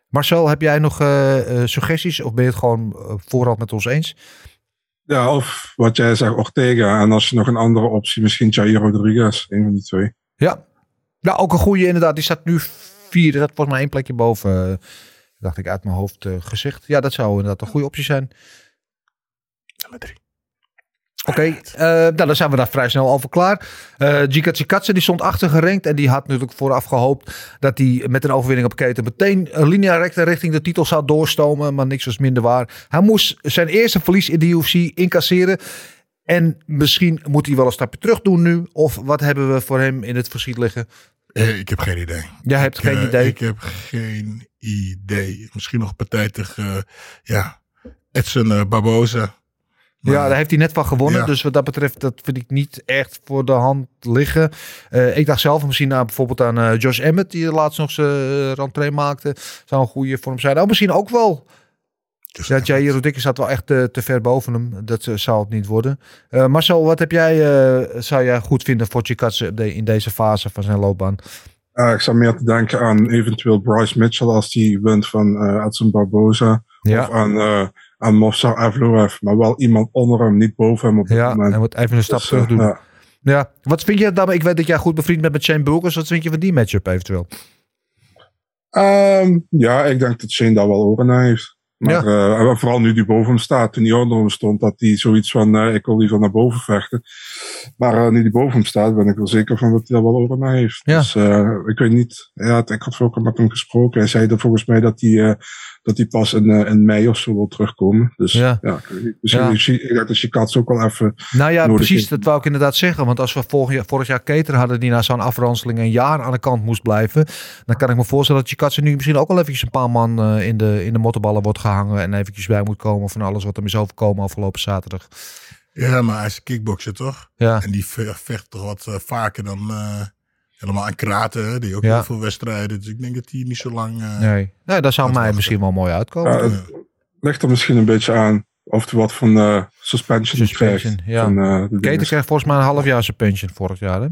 Marcel, heb jij nog eh, eh, suggesties? Of ben je het gewoon eh, voorhand met ons eens? Ja, of wat jij zegt, Ortega. En als je nog een andere optie, misschien Jair Rodriguez. Een van die twee. Ja. Ja, ook een goede inderdaad. Die staat nu vier. Dat volgens mij één plekje boven. eh, dacht ik uit mijn hoofd eh, gezegd. Ja, dat zou inderdaad een goede optie zijn. Nummer drie. Oké, eh, nou, dan zijn we daar vrij snel over klaar. Eh Gika die stond achter gerankt. En die had natuurlijk vooraf gehoopt dat hij met een overwinning op keten meteen een linea recta richting de titel zou doorstomen. Maar niks was minder waar. Hij moest zijn eerste verlies in de UFC incasseren. En misschien moet hij wel een stapje terug doen nu. Of wat hebben we voor hem in het verschiet liggen? Eh, ik heb geen idee. Jij hebt Ik, geen idee. Ik heb geen idee. Misschien nog een partij tegen, eh, ja, Edson Barboza. Maar- Ja, daar heeft hij net van gewonnen. Ja. Dus wat dat betreft, dat vind ik niet echt voor de hand liggen. Eh, ik dacht zelf misschien aan bijvoorbeeld aan eh, Josh Emmett, die laatst nog zijn uh, rentree maakte. Zou een goede voor hem zijn. Nou, misschien ook wel. Dus Ja, dat- Jair Rodriguez zat wel echt te, te ver boven hem. Dat zou het niet worden. Marcel, wat heb jij, zou jij goed vinden voor Chikatse in deze fase van zijn loopbaan? Eh, ik zou meer te denken aan eventueel Bryce Mitchell als die wint van Edson Barboza. Ja. Of aan, eh aan Movsar Evloev. Maar wel iemand onder hem, niet boven hem op dit Ja, moment. hij moet even een stap Dus, terug eh, doen. ja. Ja. Wat vind je dan? Ik weet dat jij goed bevriend bent met Shane Burgers. Wat vind je van die matchup eventueel? Ehm, ja, ik denk dat Shane daar wel oren naar heeft. Maar Ja. eh, vooral nu die boven hem staat. Toen hij onder hem stond, dat hij zoiets van, eh, ik wil liever naar boven vechten. Maar nu die boven hem staat, ben ik er zeker van dat hij daar wel oren naar heeft. Ja. Dus ik weet niet. Ja, ik had ook met hem gesproken. Hij zei dat volgens mij dat hij, dat hij pas in, eh, in mei of zo wil terugkomen. Dus Ja. ja. Misschien, Ja. ik dacht dat Chikats ook wel even... Nou ja, nodig precies. Dat wou ik inderdaad zeggen. Want als we vorig jaar, vorig jaar Keter hadden die na zo'n afranseling een jaar aan de kant moest blijven. Dan kan ik me voorstellen dat Chikatse nu misschien ook wel eventjes een paar man eh, in, de, in de mottenballen wordt gehangen. En eventjes bij moet komen van alles wat hem is overkomen afgelopen zaterdag. Ja, maar hij is een kickboxer toch? Ja, En die ve- vecht toch wat eh, vaker dan eh, helemaal aan kraten. hè? Die ook Ja. heel veel wedstrijden. Dus ik denk dat hij niet zo lang... eh, nee. Nee, dat zou mij wachten. misschien wel mooi uitkomen. Ja, het ligt er misschien een beetje aan of hij wat van eh, suspension, Suspension, krijgt. ja. Van, eh, dingen. kreeg volgens mij een half jaar zijn pension vorig jaar. Hè?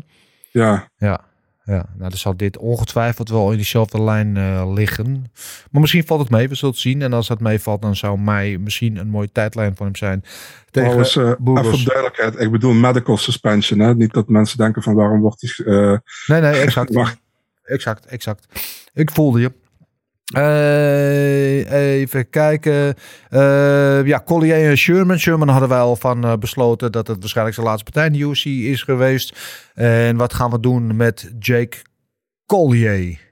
Ja, Ja. Ja, nou dan zal dit ongetwijfeld wel in diezelfde lijn eh, liggen. Maar misschien valt het mee, we zullen het zien. En als dat meevalt, dan zou mei misschien een mooie tijdlijn voor hem zijn. Tegen Burgos. even voor duidelijkheid. Ik bedoel medical suspension. Hè? Niet dat mensen denken van waarom wordt die... eh, Nee, nee, exact. Exact, exact. Ik voelde je. Eh, even kijken. Eh, ja, Collier en Sherman. Sherman hadden wij al van eh, besloten dat het waarschijnlijk zijn laatste partij in de UFC is geweest. En wat gaan we doen met Jake Collier?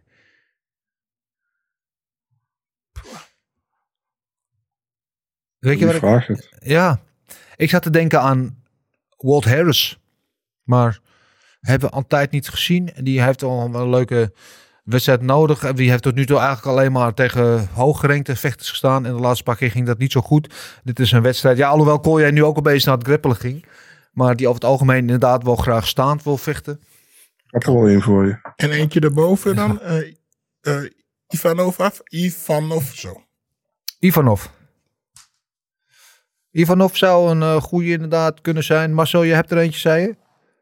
Weet je wat ik... Ja, ik zat te denken aan Walt Harris. Maar hebben we al tijd niet gezien. En die heeft al een leuke wedstrijd nodig. En die heeft tot nu toe eigenlijk alleen maar tegen hooggerenkte vechters gestaan. En de laatste paar keer ging dat niet zo goed. Dit is een wedstrijd. Ja, alhoewel Collier nu ook een beetje naar het grappelen ging. Maar die over het algemeen inderdaad wel graag staand wil vechten. Ik heb er wel één voor je. En eentje daarboven dan. eh eh, Ivanov af. Ivanov zo. Ivanov. Ivanov zou een uh, goede inderdaad kunnen zijn. Marcel, je hebt er eentje, zei je?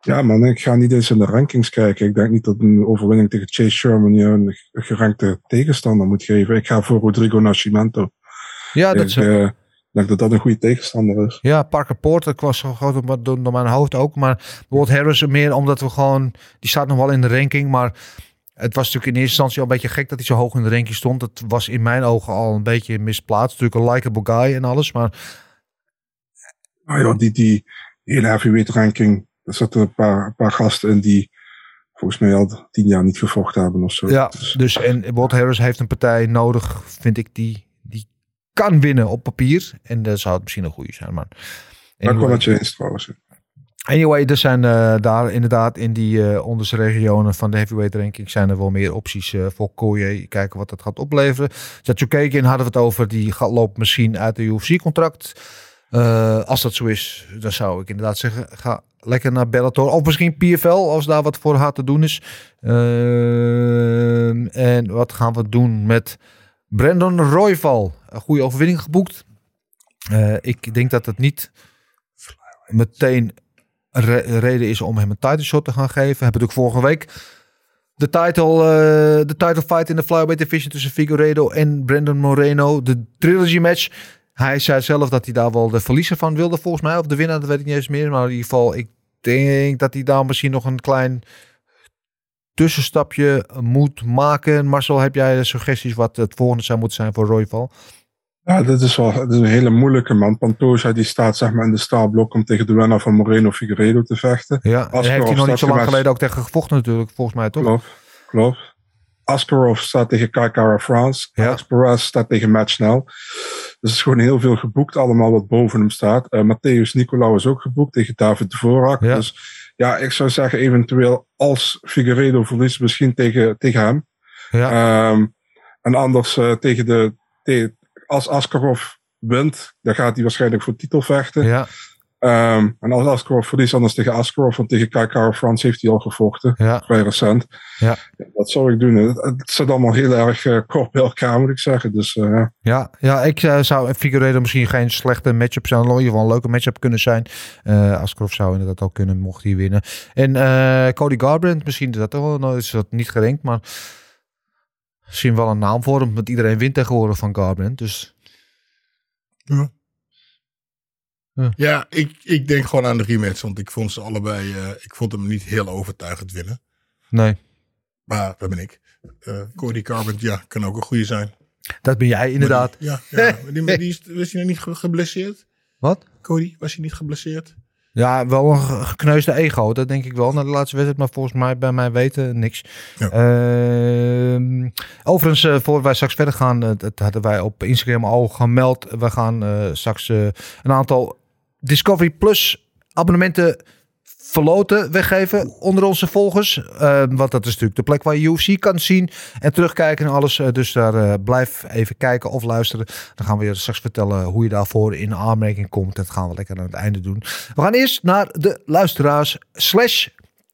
Ja, man, ik ga niet eens in de rankings kijken. Ik denk niet dat een overwinning tegen Chase Sherman je een gerankte tegenstander moet geven. Ik ga voor Rodrigo Nascimento. Ja, dat ik is, eh, denk dat dat een goede tegenstander is. ja, Parker Porter was zo groot door, mijn hoofd ook. Maar bijvoorbeeld Harris meer omdat we gewoon... Die staat nog wel in de ranking, maar... Het was natuurlijk in eerste instantie al een beetje gek dat hij zo hoog in de ranking stond. Het was in mijn ogen al een beetje misplaatst. Natuurlijk een likable guy en alles, maar Nou ja, die, die hele heavyweight ranking, er zitten een paar, een paar gasten in die volgens mij al tien jaar niet gevochten hebben of zo. Ja, Dus- dus en Walt Harris heeft een partij nodig, vind ik, die, die kan winnen op papier. En dat zou het misschien een goede zijn. Maar maar ik ben anyway, met je eens trouwens. anyway er zijn eh, daar inderdaad in die eh, onderste regionen van de heavyweight ranking zijn er wel meer opties eh, voor Koye. Kijken wat dat gaat opleveren. Zatsukekin hadden we het over, die gaat, loopt misschien uit de UFC-contract. Als dat zo is, dan zou ik inderdaad zeggen, ga lekker naar Bellator. Of misschien PFL, als daar wat voor haar te doen is. Ehm, en wat gaan we doen met Brandon Royval? Een goede overwinning geboekt. Eh, ik denk dat het niet meteen een re- reden is om hem een title shot te gaan geven. Hebben natuurlijk vorige week de title, eh, de title fight in de flyweight division tussen Figueredo en Brandon Moreno. De trilogy match. Hij zei zelf dat hij daar wel de verliezer van wilde volgens mij. Of de winnaar, dat weet ik niet eens meer. Maar in ieder geval, ik denk dat hij daar misschien nog een klein tussenstapje moet maken. Marcel, heb jij suggesties wat het volgende zou moeten zijn voor Royval? Ja, dit is wel dit is een hele moeilijke man. Pantoja die staat zeg maar in de startblok om tegen de winnaar van Moreno Figueiredo te vechten. Ja, Askarov heeft hij nog niet zo lang geleden ook tegen gevochten natuurlijk, volgens mij toch? Klopt, klopt. Askarov staat tegen Kaikara France. Ja. Perez staat tegen Matt Snell. Dus er is gewoon heel veel geboekt, allemaal wat boven hem staat. Eh Matthäus Nicolau is ook geboekt tegen David Dvorak. Ja. Dus ja, ik zou zeggen eventueel als Figueiredo verliest, misschien tegen, tegen hem. Ja. Ehm, en anders eh, tegen de, te- als Askarov wint, dan gaat hij waarschijnlijk voor titel vechten. Ja, Ehm, en als Askarov verliest, anders tegen Askarov, want tegen Kaikara France heeft hij al gevochten ja. vrij recent. Ja. Dat zou ik doen. Het, het zit allemaal heel erg eh, kort bij elkaar, moet ik zeggen. Dus eh, ja. Ja, ik eh, zou Figueiredo misschien geen slechte matchup zijn. In ieder geval een leuke matchup kunnen zijn. Eh Askarov zou inderdaad ook kunnen, mocht hij winnen. En eh, Cody Garbrandt, misschien is dat toch wel, nou is dat niet gerenkt, maar misschien wel een naam voor hem. Want iedereen wint tegenwoordig van Garbrandt. Dus Ja, ik, ik denk gewoon aan de rematch. Want ik vond ze allebei. eh, ik vond hem niet heel overtuigend winnen. nee, Maar dat ben ik. Eh Cody Carbon, ja, kan ook een goede zijn. dat ben jij inderdaad. Ja, ja. Die, is, was hij nog niet ge- geblesseerd? Wat? Cody, was hij niet geblesseerd? Ja, wel een ge- gekneusde ego, dat denk ik wel. Na de laatste wedstrijd, maar volgens mij bij mij weten niks. Ja. Ehm, overigens, eh, voor wij straks verder gaan, dat hadden wij op Instagram al gemeld. We gaan straks een aantal Discovery Plus abonnementen verloten, weggeven onder onze volgers. Eh, want dat is natuurlijk de plek waar je UFC kan zien en terugkijken en alles. Eh, dus daar eh, blijf even kijken of luisteren. Dan gaan we je straks vertellen hoe je daarvoor in aanmerking komt. Dat gaan we lekker aan het einde doen. We gaan eerst naar de luisteraars slash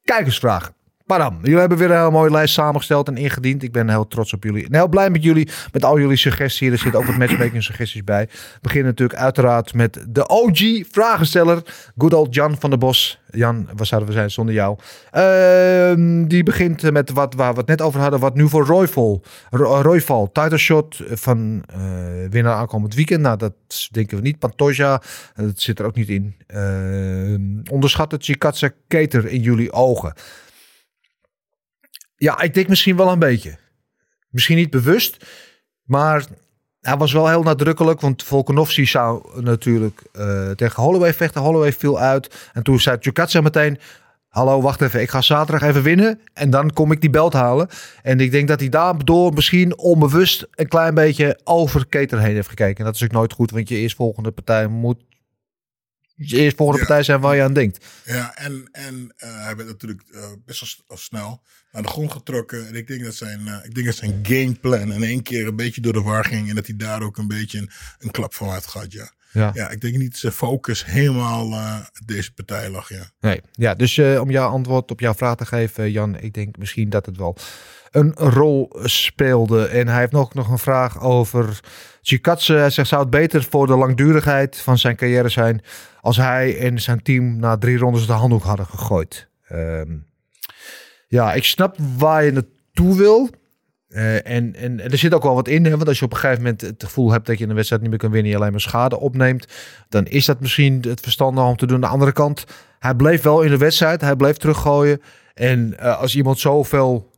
kijkersvragen. Padam, jullie hebben weer een hele mooie lijst samengesteld en ingediend. Ik ben heel trots op jullie en heel blij met jullie. Met al jullie suggesties. Er zitten ook wat matchmaking suggesties bij. We beginnen natuurlijk uiteraard met de OG vragensteller. Good old Jan van der Bos. Jan, waar zouden we zijn zonder jou? Ehm, die begint met wat waar we het net over hadden. Wat nu voor Royval. Ro- Royval, title shot van eh, winnaar aankomend weekend. Nou, dat denken we niet. Pantoja, eh, dat zit er ook niet in. Ehm onderschat het Chikatsa Keter in jullie ogen. Ja, ik denk misschien wel een beetje. Misschien niet bewust, maar hij was wel heel nadrukkelijk. Want Volkanovski zou natuurlijk eh, tegen Holloway vechten. Holloway viel uit. En toen zei Chukatsa meteen... Hallo, wacht even. Ik ga zaterdag even winnen. En dan kom ik die belt halen. En ik denk dat hij daardoor misschien onbewust een klein beetje over Keter heen heeft gekeken. En dat is ook nooit goed, want je eerstvolgende partij moet... Je eerstvolgende Ja. partij zijn waar je aan denkt. Ja, en, en eh, hij werd natuurlijk eh, best wel snel naar de grond getrokken. En ik denk dat zijn, eh, ik denk dat zijn gameplan in één keer een beetje door de war ging. En dat hij daar ook een beetje een, een klap van had gehad, ja. Ja. Ja, ik denk niet dat zijn focus helemaal eh, deze partij lag, ja. Nee, ja, dus eh, om jouw antwoord op jouw vraag te geven, Jan, ik denk misschien dat het wel een rol speelde. En hij heeft nog, nog een vraag over Chikatse. Hij zegt, zou het beter voor de langdurigheid van zijn carrière zijn als hij en zijn team na drie rondes de handdoek hadden gegooid? Ehm, ja, ik snap waar je naartoe wil. Eh, en, en, er zit ook wel wat in. Hè? Want als je op een gegeven moment het gevoel hebt dat je een wedstrijd niet meer kan winnen. Je alleen maar schade opneemt. Dan is dat misschien het verstandig om te doen. Aan de andere kant, hij bleef wel in de wedstrijd. Hij bleef teruggooien. En eh, als iemand zoveel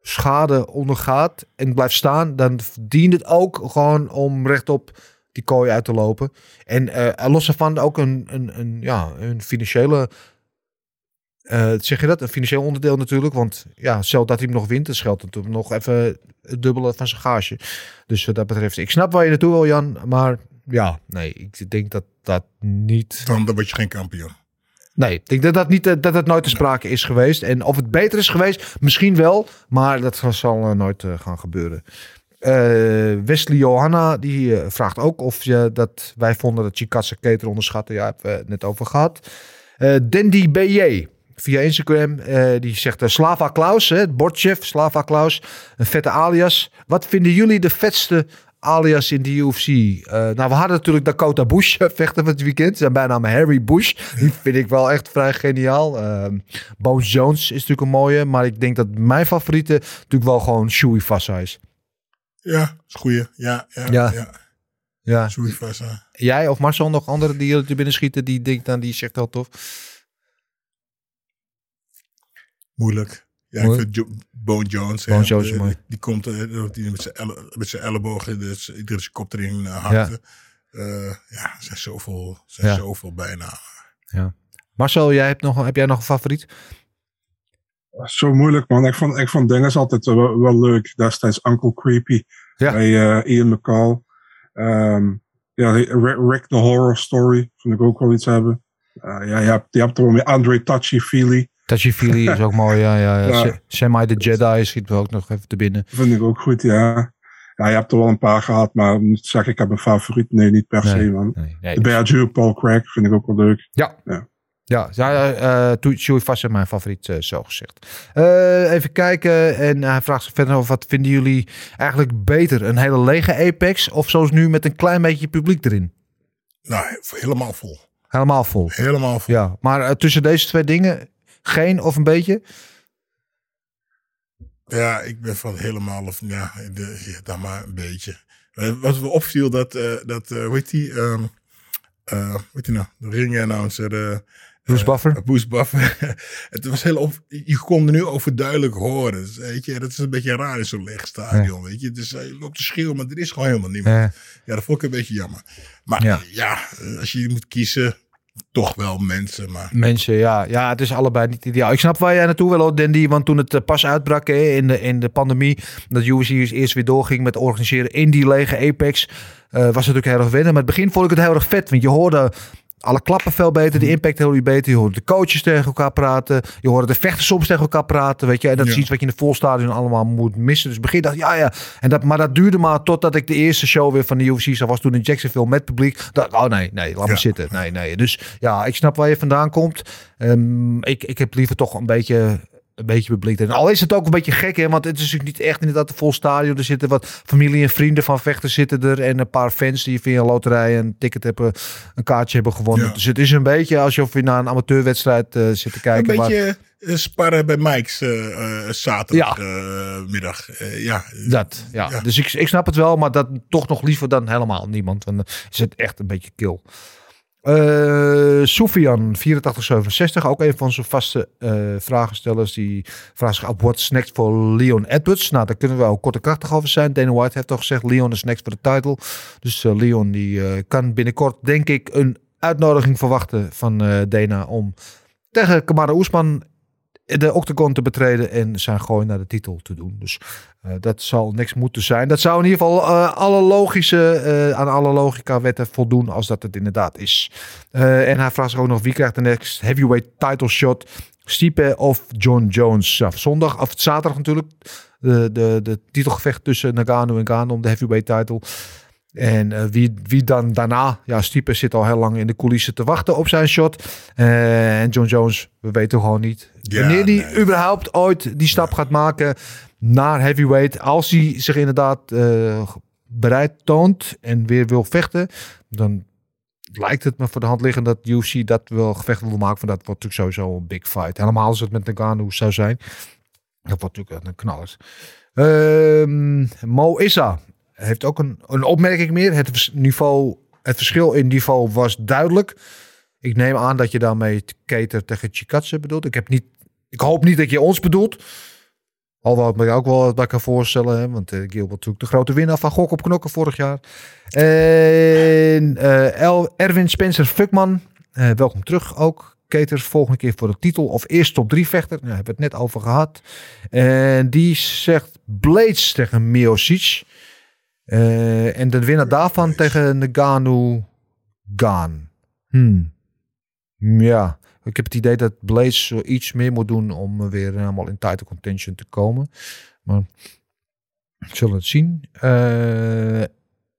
schade ondergaat en blijft staan. Dan dient het ook gewoon om rechtop die kooi uit te lopen. En eh los ervan ook een, een, een, ja, een financiële... eh, zeg je dat? Een financieel onderdeel natuurlijk. Want ja, stel dat hij hem nog wint, dan scheelt het hem nog even het dubbele van zijn gage. Dus wat dat betreft, ik snap waar je naartoe wil, Jan. Maar ja, nee, ik denk dat dat niet... Dan, dan word je geen kampioen. Nee, ik denk dat dat, niet, eh, dat het nooit te sprake is geweest. En of het beter is geweest, misschien wel. Maar dat zal eh, nooit gaan gebeuren. Wesley Johanna die vraagt ook of je dat wij vonden dat Chikatse Keter onderschatten. Ja, hebben we het net over gehad. Eh Dandy BJ via Instagram. eh, die zegt eh, Slava Klaus, hè, het bordchef Slava Klaus. Een vette alias. Wat vinden jullie de vetste alias in de UFC? Eh, nou, we hadden natuurlijk Dakota Bush vechten van het weekend. Zijn bijnaam Harry Bush. Die vind ik wel echt vrij geniaal. Ehm Bones Jones is natuurlijk een mooie. Maar ik denk dat mijn favoriete natuurlijk wel gewoon Shui Fassa is. Ja, is goeie. Ja, ja, Ja. ja. Ja. Jij of Marcel nog anderen die er binnen schieten die denkt aan die zegt heel tof. Moeilijk. Ja, Moeilijk. ik vind Jo- Bone Jones. hè, Bone Jones die- mooi. Die komt eh, die met zijn elle- met zijn ellebogen, dus iedere zijn kop erin eh, hakte. Ja. ja, er zijn zoveel, zijn Ja. zoveel bijna. Ja. Marcel, jij hebt, nog, heb jij nog een favoriet? Zo moeilijk, man. Ik vond, ik vond Dinges altijd wel, wel leuk. Destijds Uncle Creepy Ja. bij eh, Ian McCall. Ehm, ja, Rick, the Horror Story vond ik ook wel iets hebben. Eh, ja, je hebt, je hebt er wel meer Andre Touchy Feely is ook mooi. Ja, ja, ja. Ja. Se- Semi the Jedi schiet me ook nog even te binnen. Vind ik ook goed, ja. Ja, je hebt er wel een paar gehad, maar om te zeggen ik heb een favoriet. Nee, niet per Nee, se, man. Nee, nee. De Bearju, Paul Craig, vind ik ook wel leuk. Ja. Ja. Ja, ja uh, Vast is mijn favoriet, eh, zo gezegd. Eh, even kijken. En hij vraagt zich verder over wat vinden jullie eigenlijk beter? Een hele lege Apex of zoals nu met een klein beetje publiek erin? Nou, helemaal vol. Helemaal vol. Helemaal vol. Ja, maar tussen deze twee dingen, geen of een beetje? Ja, ik ben van helemaal of ja, de, ja dan maar een beetje. Eh, wat me opviel, dat, eh dat eh, hoe heet die, ehm eh, hoe heet die nou, de ring-announcer. eh, Bruce Buffer? Bruce Buffer. het was heel op, je kon er nu overduidelijk horen. Dus, weet je, dat is een beetje raar in zo'n leeg stadion, weet je. Dus hij loopt te schreeuwen, maar er is gewoon helemaal niemand. Ja. Ja, dat vond ik een beetje jammer. Maar Ja. ja, als je moet kiezen, toch wel mensen, maar... Mensen, ja. Ja, het is allebei niet ideaal. Ik snap waar jij naartoe wil, Dandy. Want toen het eh, pas uitbrak hè, in, de, in de pandemie... dat UFC eerst weer doorging met organiseren in die lege Apex... eh, was het natuurlijk heel erg wennen. Maar het begin vond ik het heel erg vet. Want je hoorde alle klappen veel beter, de impact heel beter. Je hoorde de coaches tegen elkaar praten. Je hoorde de vechters soms tegen elkaar praten. Weet je? En dat is iets wat je in het volstadion allemaal moet missen. Dus begin dacht ja, ja. En dat, maar dat duurde maar totdat ik de eerste show weer van de UFC zag. Was toen in Jacksonville met publiek. Ik, oh nee, nee, laat Ja. maar zitten. Nee, nee. Dus ja, ik snap waar je vandaan komt. Ehm, ik, ik heb liever toch een beetje, een beetje publiek. En al is het ook een beetje gek, hè, want het is natuurlijk niet echt inderdaad een vol stadion. Er zitten wat familie en vrienden van vechters zitten er. En een paar fans die via een loterij een ticket hebben, een kaartje hebben gewonnen. Ja. Dus het is een beetje alsof je naar een amateurwedstrijd eh, zit te Een kijken. waar- beetje eh, sparren bij Mike's eh, zaterdagmiddag. ja, Dat, ja. Ja. Dus ik, ik snap het wel, maar dat toch nog liever dan helemaal niemand. Want dan is het echt een beetje kil. Eh Sofian, 8467, ook een van zijn vaste eh vragenstellers. Die vraagt zich af, what's next voor Leon Edwards? Nou, daar kunnen we ook kort en krachtig over zijn. Dana White heeft toch gezegd, Leon is next voor de title. Dus eh, Leon die eh, kan binnenkort, denk ik, een uitnodiging verwachten van Dana om tegen Kamara Oesman de octagon te betreden en zijn gooi naar de titel te doen. Dus eh, dat zal niks moeten zijn. Dat zou in ieder geval eh, alle logische, eh, aan alle logica wetten voldoen als dat het inderdaad is. En hij vraagt zich ook nog wie krijgt de next heavyweight title shot? Stipe of John Jones? Ja, zondag, of zaterdag natuurlijk. De, de, de titelgevecht tussen Nagano en Gano om de heavyweight title. En eh, wie, wie dan daarna? Ja, Stipe zit al heel lang in de coulissen te wachten op zijn shot. Eh, en John Jones, we weten gewoon niet Ja, wanneer die nee. überhaupt ooit die stap gaat maken naar heavyweight. Als hij zich inderdaad eh, bereid toont en weer wil vechten, dan lijkt het me voor de hand liggen dat UFC dat wel gevecht wil maken. Van dat wordt natuurlijk sowieso een big fight. Helemaal als het met Ngannou zou zijn. Dat wordt natuurlijk een knallers. Ehm Mo Issa heeft ook een, een opmerking meer. Het niveau, het verschil in niveau was duidelijk. Ik neem aan dat je daarmee Keter tegen Chikatse bedoelt. Ik, heb niet, ik hoop niet dat je ons bedoelt. Alhoewel ik me ook wel wat bij kan voorstellen. Hè? Want uh, Gil was natuurlijk de grote winnaar van Gok op Knokken vorig jaar. En eh, Erwin Spencer Fuckman. eh, welkom terug ook. Keter volgende keer voor de titel. Of eerst top 3 vechter. Daar hebben we het net over gehad. En die zegt Blades tegen Miocic. Eh, en de winnaar daarvan tegen Nagano Gaan. Hmm. Ja, ik heb het idee dat Blaze iets meer moet doen om weer helemaal in title contention te komen. Maar we zullen het zien. Eh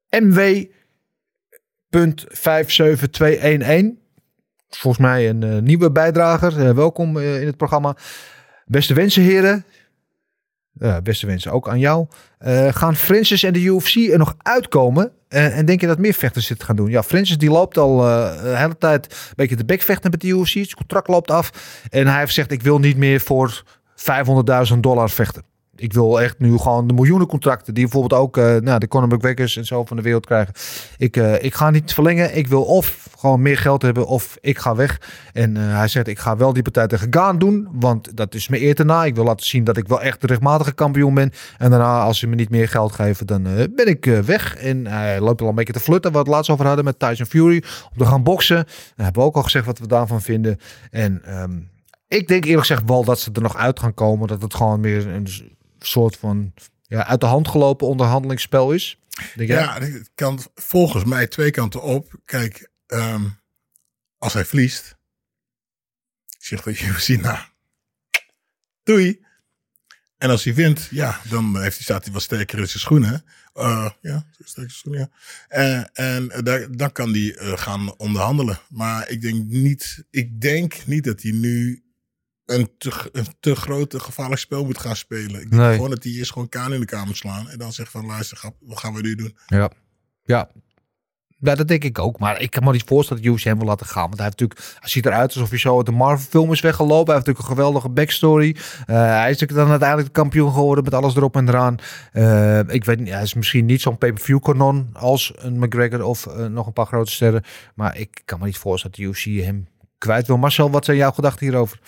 MW.57211. Volgens mij een eh, nieuwe bijdrager. Welkom in het programma. Beste wensen, heren. Ja, beste wensen ook aan jou. Eh, gaan Francis en de UFC er nog uitkomen? Eh, en denk je dat meer vechters dit gaan doen? Ja, Francis die loopt al eh, de hele tijd een beetje de bek vechten met de UFC. Zijn contract loopt af. En hij heeft gezegd, ik wil niet meer voor 500.000 dollar vechten. Ik wil echt nu gewoon de miljoenen contracten die bijvoorbeeld ook eh, nou, de Conor McGregor's en zo van de wereld krijgen. Ik, eh, ik ga niet verlengen. Ik wil of gewoon meer geld hebben of ik ga weg. En eh, hij zegt, ik ga wel die partij tegen Gaan doen, want dat is me eer te na. Ik wil laten zien dat ik wel echt de rechtmatige kampioen ben. En daarna, als ze me niet meer geld geven, dan ben ik weg. En hij loopt al een beetje te flutten, waar we laatst over hadden met Tyson Fury. Om te gaan boksen. Dan hebben we ook al gezegd wat we daarvan vinden. En ehm, ik denk eerlijk gezegd wel dat ze er nog uit gaan komen. Dat het gewoon meer een soort van ja, uit de hand gelopen onderhandelingsspel is. Denk? Ja, het kan volgens mij twee kanten op. Kijk, ehm, als hij verliest, zegt de UFC, nou, doei. En als hij wint, ja, dan heeft hij, staat hij wat sterker in zijn schoenen. Eh, ja, sterke schoenen, ja. En, en daar, dan kan hij eh, gaan onderhandelen. Maar ik denk niet, ik denk niet dat hij nu een te, een te grote gevaarlijk spel moet gaan spelen. Ik denk Nee. gewoon dat hij eerst gewoon kaan in de kamer slaan. En dan zegt van, luister, wat gaan we nu doen? Ja. Ja. Ja, dat denk ik ook. Maar ik kan me niet voorstellen dat UFC hem wil laten gaan. Want hij heeft natuurlijk, hij ziet eruit alsof hij zo uit de Marvel-film is weggelopen. Hij heeft natuurlijk een geweldige backstory. Eh, hij is natuurlijk dan uiteindelijk de kampioen geworden met alles erop en eraan. Eh, ik weet niet, hij is misschien niet zo'n pay-per-view kanon als een McGregor of eh, nog een paar grote sterren. Maar ik kan me niet voorstellen dat de UFC hem kwijt wil. Marcel, wat zijn jouw gedachten hierover?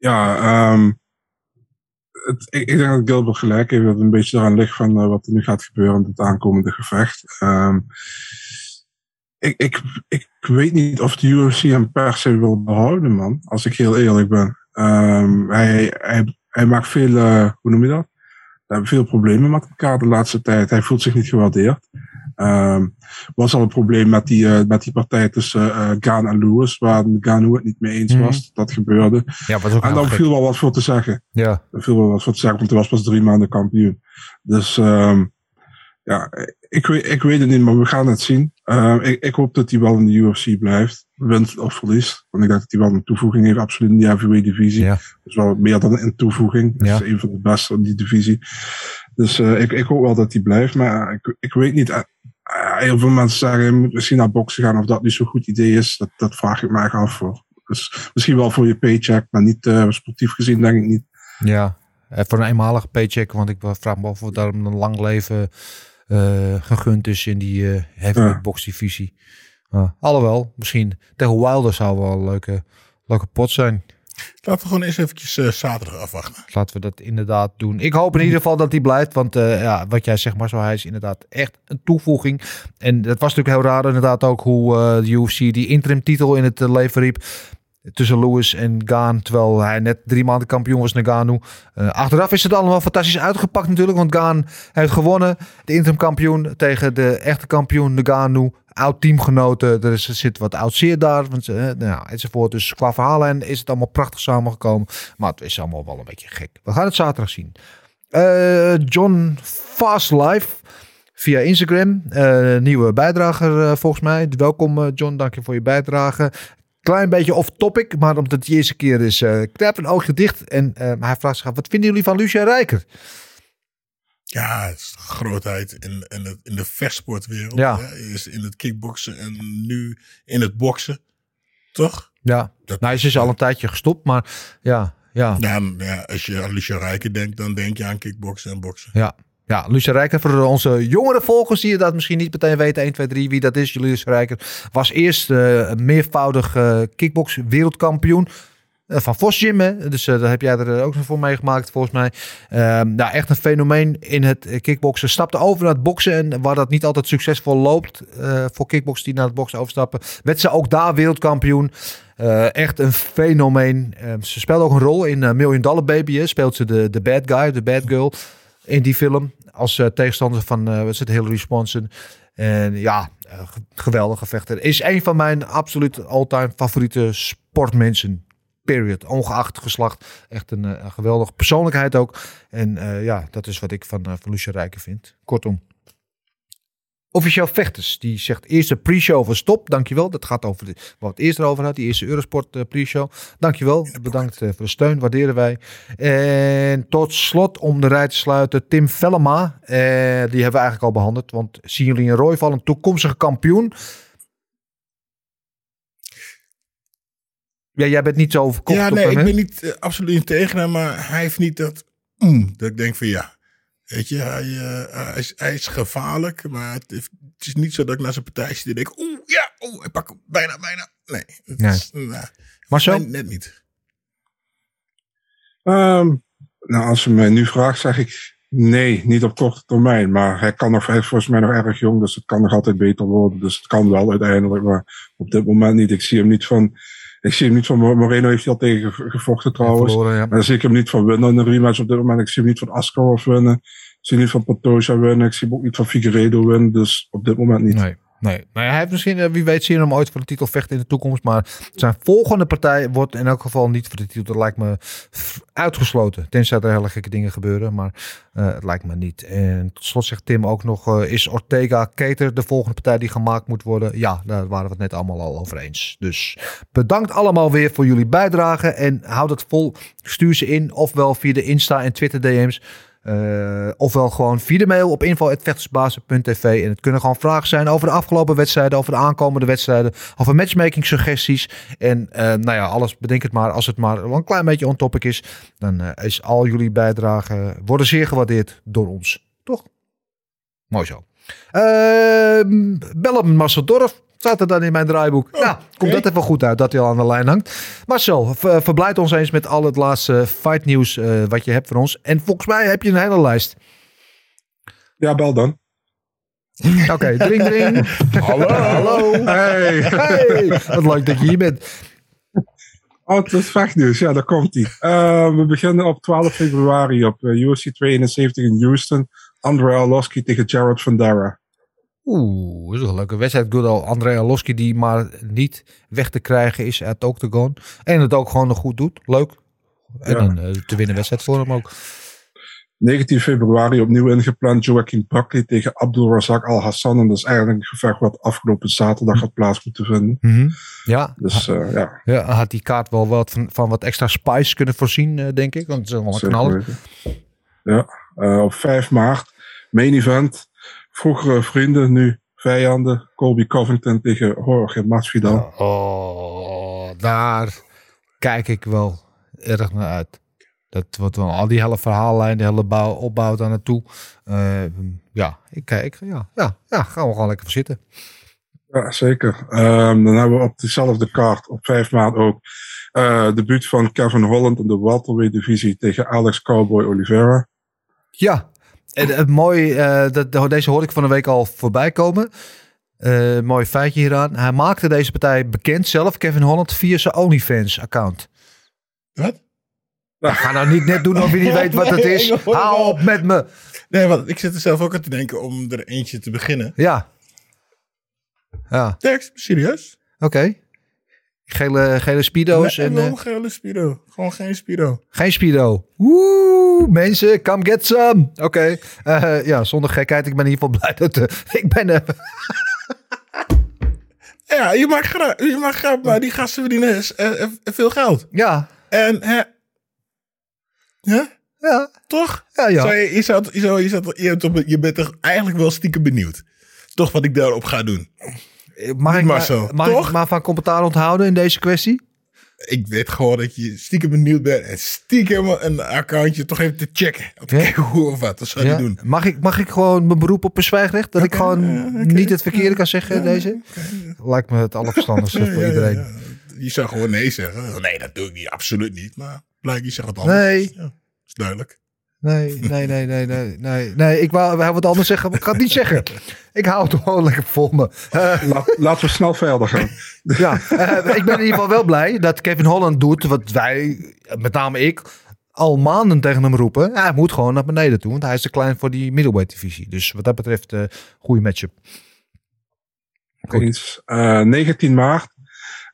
Ja, ehm, het, ik, denk dat Gilbert gelijk heeft dat het een beetje eraan ligt van eh, wat er nu gaat gebeuren in het aankomende gevecht. Ehm, ik, ik, ik weet niet of de UFC hem per se wil behouden, man. Als ik heel eerlijk ben. Ehm, hij, hij, hij maakt veel, eh, hoe noem je dat? Hebben veel problemen met elkaar de laatste tijd. Hij voelt zich niet gewaardeerd. Ehm was al een probleem met die, eh, met die partij tussen eh Gaan en Lewis, waar Gaan het niet mee eens Mhm. was. Dat gebeurde. Ja, was ook En dan viel wel wat voor te zeggen. Ja. Er viel wel wat voor te zeggen, want hij was pas drie maanden kampioen. Dus ehm ja, ik weet, ik weet het niet, maar we gaan het zien. Ehm, ik, ik hoop dat hij wel in de UFC blijft. Wint of verliest. Want ik denk dat hij wel een toevoeging heeft, absoluut in die heavyweight divisie. Ja. Dus wel meer dan een toevoeging. Dat Ja. is een van de beste in die divisie. Dus eh, ik, ik hoop wel dat hij blijft. Maar ik, ik weet niet. Eh, heel veel mensen zeggen, je moet misschien naar boksen gaan. Of dat niet zo'n goed idee is. Dat, dat vraag ik echt af. Dus misschien wel voor je paycheck, maar niet eh, sportief gezien denk ik niet. Ja, eh, voor een eenmalige paycheck. Want ik vraag me af of daar een lang leven gegund is in die heavyweight Ja. boxdivisie. Uh, alhoewel, misschien tegen Wilder zou wel een leuke, leuke pot zijn. Laten we gewoon eens eventjes eh, zaterdag afwachten. Laten we dat inderdaad doen. Ik hoop in ieder geval dat hij blijft. Want eh, ja, wat jij zegt, maar zo hij is inderdaad echt een toevoeging. En het was natuurlijk heel raar inderdaad ook hoe eh, de UFC die interim titel in het leven riep. Tussen Lewis en Gaan. Terwijl hij net drie maanden kampioen was, Nagano. Achteraf is het allemaal fantastisch uitgepakt natuurlijk. Want Gaan heeft gewonnen. De interim kampioen tegen de echte kampioen Nagano. Oud teamgenoten. Er, er zit wat oud zeer daar. Eh, nou, enzovoort. Dus qua verhalen is het allemaal prachtig samengekomen. Maar het is allemaal wel een beetje gek. We gaan het zaterdag zien. Eh, John Fastlife via Instagram. Eh, nieuwe bijdrager volgens mij. Welkom John, dank je voor je bijdrage. Klein beetje off topic, maar omdat het de eerste keer is, knijp een oogje dicht. En hij vraagt zich af, wat vinden jullie van Lucia Rijker? Ja, het is grootheid in, in, het, in de vechtsportwereld. Ja. hè. Eerst in het kickboksen en nu in het boksen. Toch? Ja, Dat- nou, ze is al een tijdje gestopt, maar ja, ja. Ja, als je aan Lucia Rijken denkt, dan denk je aan kickboksen en boksen. Ja, ja Lucia Rijker, voor onze jongere volgers die dat misschien niet meteen weten, 1, 2, 3, wie dat is. Lucia Rijker was eerst een meervoudig eh kickbox wereldkampioen. Eh, Van Vos Gym, hè? dus eh, daar heb jij er ook nog voor meegemaakt, volgens mij. Ehm nou, echt een fenomeen in het eh, kickboksen. Stapte over naar het boksen en waar dat niet altijd succesvol loopt eh, voor kickboxers die naar het boksen overstappen, werd ze ook daar wereldkampioen. Eh, echt een fenomeen. Ehm, ze speelde ook een rol in eh, Million Dollar Baby. Speelt ze de, de bad guy, de bad girl in die film. Als eh, tegenstander van eh, wat is het, Hillary Swanson. En ja, eh, ge- geweldige vechter. Is een van mijn absoluut all-time favoriete sportmensen. Period. Ongeacht geslacht. Echt een, eh, geweldige persoonlijkheid ook. En eh, ja, dat is wat ik van, uh, van Lucia Rijken vind. Kortom. Officieel Vechters, die zegt eerste pre-show van stop. Dankjewel. Dat gaat over de, wat we het eerst erover had. Die eerste Eurosport pre-show. Dankjewel. Bedankt voor de steun. Waarderen wij. En tot slot om de rij te sluiten. Tim Vellema. Die hebben we eigenlijk al behandeld. Want zien jullie een Royval een toekomstige kampioen? Ja, jij bent niet zo verkocht Ja, op nee, hem, ik ben niet eh, absoluut niet tegen hem, maar hij heeft niet dat. Mm, dat ik denk van ja. Weet je, hij, eh, hij, is, hij is gevaarlijk, maar het, is niet zo dat ik naar zijn partij zit en denk: oeh, ja, oeh, ik pak hem bijna, bijna. Nee, het Nee. is nou, Maar zo? nee, net niet. Ehm, nou, als je mij nu vraagt, zeg ik nee, niet op korte termijn. Maar hij kan nog, hij is volgens mij nog erg jong, dus het kan nog altijd beter worden. Dus het kan wel uiteindelijk, maar op dit moment niet. Ik zie hem niet van, ik zie hem niet van, Moreno heeft hij al tegen ge- gevochten trouwens. Verloren, ja. Maar dan zie ik hem niet van winnen in een rematch op dit moment. Ik zie hem niet van Askarov winnen. Ik zie hem niet van Pantoja winnen. Ik zie hem ook niet van Figueiredo winnen. Dus op dit moment niet. Nee. Nee, nou hij heeft misschien, eh, wie weet, zien hem ooit voor de titel vechten in de toekomst. Maar zijn volgende partij wordt in elk geval niet voor de titel. Dat lijkt me uitgesloten. Tenzij er hele gekke dingen gebeuren. Maar eh, het lijkt me niet. En tot slot zegt Tim ook nog: eh, Is Ortega Keter de volgende partij die gemaakt moet worden? Ja, daar waren we het net allemaal al over eens. Dus bedankt allemaal weer voor jullie bijdrage. En houd het vol. Stuur ze in, ofwel via de Insta en Twitter DM's. Eh, ofwel gewoon via de mail op info.vechtersbazen.tv. En het kunnen gewoon vragen zijn over de afgelopen wedstrijden, over de aankomende wedstrijden, over matchmaking suggesties. En eh, nou ja, alles bedenk het maar. Als het maar een klein beetje on topic is, dan eh, is al jullie bijdragen worden zeer gewaardeerd door ons. Toch? Mooi zo. Ehm bellen Marcel Dorf. Staat er dan in mijn draaiboek. ja, komt dat even goed uit dat hij al aan de lijn hangt. Marcel, ver- verblijd ons eens met al het laatste fight nieuws eh, wat je hebt voor ons. En volgens mij heb je een hele lijst. Ja, bel dan. Oké, dring dring. Hallo. Hallo. Hey. Hey, wat leuk dat je hier bent. Oh, het is vechtnieuws. Ja, daar komt hij. we beginnen op 12 februari op eh, UFC 72 in Houston. Andrei Arlovski tegen Jared Vandera. Oeh, dat is een leuke wedstrijd. Good old Andrei Arlovski die maar niet weg te krijgen is uit Octagon. En het ook gewoon nog goed doet. Leuk. En Ja. een eh, te winnen wedstrijd voor hem ook. 19 februari opnieuw ingepland Joaquin Buckley tegen Abdul Razak Al Hassan. En dat is eigenlijk een gevecht wat afgelopen zaterdag had plaats moeten vinden. Ja, Dus eh, ja, ja, had die kaart wel wat van, van wat extra spice kunnen voorzien, eh, denk ik. Want het is knaller. weten. Ja, op 5 maart, main event. Vroegere vrienden, nu vijanden. Colby Covington tegen Jorge Masvidal. Oh, daar kijk ik wel erg naar uit. Dat wordt wel al die hele verhaallijn, de hele bouw, opbouw daar naartoe. Eh, ja, ik kijk. Ja, ja, ja, gaan we gewoon lekker voor zitten. Ja, zeker. Ehm, dan hebben we op dezelfde kaart, op 5 maart ook, eh debuut van Kevin Holland in de welterweight divisie tegen Alex Cowboy Oliveira. Ja, en het mooi, eh, dat, deze hoorde ik van de week al voorbij komen. Eh, mooi feitje hieraan. Hij maakte deze partij bekend zelf, Kevin Holland, via zijn OnlyFans-account. Wat? Ga nou niet net doen of je niet weet wat het is. Hou op met me. Nee, want ik zit er zelf ook aan te denken om er eentje te beginnen. Ja. Ja, Dex, serieus? oké. Gele, gele speedo's Nee, en gewoon eh, geen Spido. Gewoon geen Spido. geen speedo. Woe, mensen, come get some. Oké, eh, ja, zonder gekheid. Ik ben in ieder geval blij dat... eh, ik ben... Ja, je mag graag, je maar die gasten verdienen veel geld. ja, En hè, ja? Ja. Toch? Ja, ja. Je, je, zou, je, zou, je, zou- je bent toch eigenlijk wel stiekem benieuwd. Toch wat ik daarop ga doen. Mag ik, Marcel, mag toch? ik maar van commentaar onthouden in deze kwestie? Ik weet gewoon dat je stiekem benieuwd bent. En stiekem een accountje toch even te checken. Om te Ja? kijken hoe of wat. Dat zou je Ja? doen. Mag, ik, mag ik gewoon mijn beroep op een zwijgrecht? Dat ik gewoon niet het verkeerde kan zeggen in deze? Lijkt me het allerverstandigste voor iedereen. Je zou gewoon nee zeggen. Nee, dat doe ik niet. Absoluut niet. Maar blijkbaar je zegt het anders. Nee. Is duidelijk. Nee, nee, nee, nee, nee, nee. Nee, ik wou, wou wat anders zeggen, maar ik ga het niet zeggen. Ik hou het gewoon lekker vol me. Eh, Laat, laten we snel verder gaan. ja, eh, ik ben in ieder geval wel blij dat Kevin Holland doet wat wij, met name ik, al maanden tegen hem roepen. Ja, hij moet gewoon naar beneden toe, want hij is te klein voor die middleweight divisie. Dus wat dat betreft, eh goede matchup. Goed. Eens. Eh, 19 maart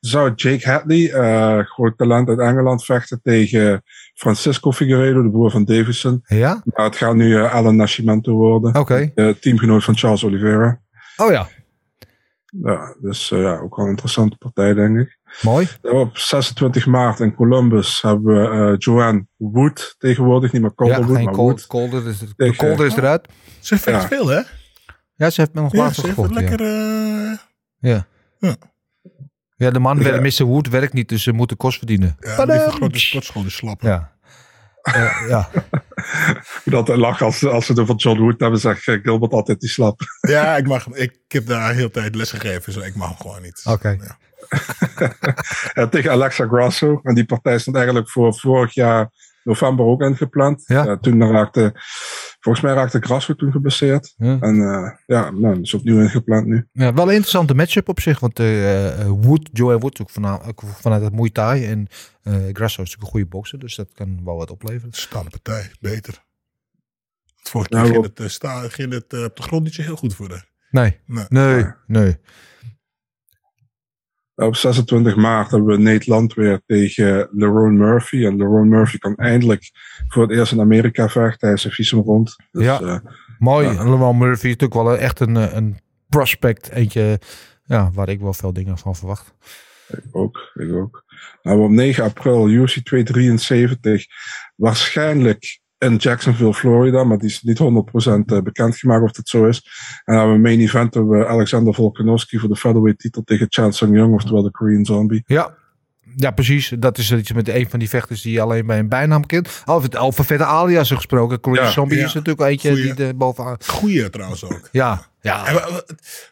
zou Jake Hadley, eh groot talent uit Engeland, vechten tegen Francisco Figueiredo, de broer van Davison. Ja? Maar het gaat nu eh, Alan Nascimento worden, Oké. eh, teamgenoot van Charles Oliveira. Oh ja, Ja, dus eh, ja, ook wel een interessante partij, denk ik. mooi. Op 26 maart in Columbus hebben we eh, Joanne Wood tegenwoordig, niet meer Ja, Calderwood, geen maar Wood. colder, is, de Tegen- colder is eruit. Ze vecht Ja. veel, hè? Ja, ze heeft me nog Ja, laatst ze heeft gevochten. lekker... Ja. Ja. Ja. De man, Ja. Mr. Wood, werkt niet, dus ze moeten kost verdienen. ja, die grote sportschool is slap. Ja. Eh, ja. Dat eh, lach als, als ze er van John Wood hebben, zegt Gilbert altijd die slap. Ja, ik, mag, ik, ik heb daar heel tijd les gegeven, dus ik mag hem gewoon niet. Oké. Ja. Tegen Alexa Grasso. En die partij stond eigenlijk voor vorig jaar november ook ingepland. Ja. Toen raakte, volgens mij raakte Grasso toen geblesseerd. Ja. En eh, ja, nou, dat is opnieuw ingepland nu. Ja, wel een interessante matchup op zich. Want eh, Wood, Joey Wood, ook, ook vanuit het Muay Thai. En eh Grasso is natuurlijk een goede bokser. Dus dat kan wel wat opleveren. Staande partij, beter. Vorige keer Nou, ging het, eh, sta, ging het op de grond niet zo heel goed voor haar. Nee, Nee. nee. Op 26 maart hebben we Nate Land weer tegen Lerone Murphy. En Lerone Murphy kan eindelijk voor het eerst in Amerika vechten. Hij is een visum rond. Dus, Ja. eh, Mooi. Ja. Lamar Murphy is natuurlijk wel echt een, eh, een prospect. Eentje ja, waar ik wel veel dingen van verwacht. Ik ook, ik ook. Nou, op 9 april, UFC 273. Waarschijnlijk in Jacksonville, Florida, maar die is niet 100% eh, bekendgemaakt of dat zo is. En dan hebben we main event hebben we Alexander Volkanovski voor de featherweight titel tegen Chan Sung Young, oftewel de Korean Zombie. Ja. Ja, precies. Dat is iets met een van die vechters die je alleen bij een bijnaam kent. Over, over vette alias gesproken. Korean Ja, Zombie ja. is natuurlijk eentje Goeie. die er bovenaan... Goeie trouwens ook. Ja, ja. En wa- wa-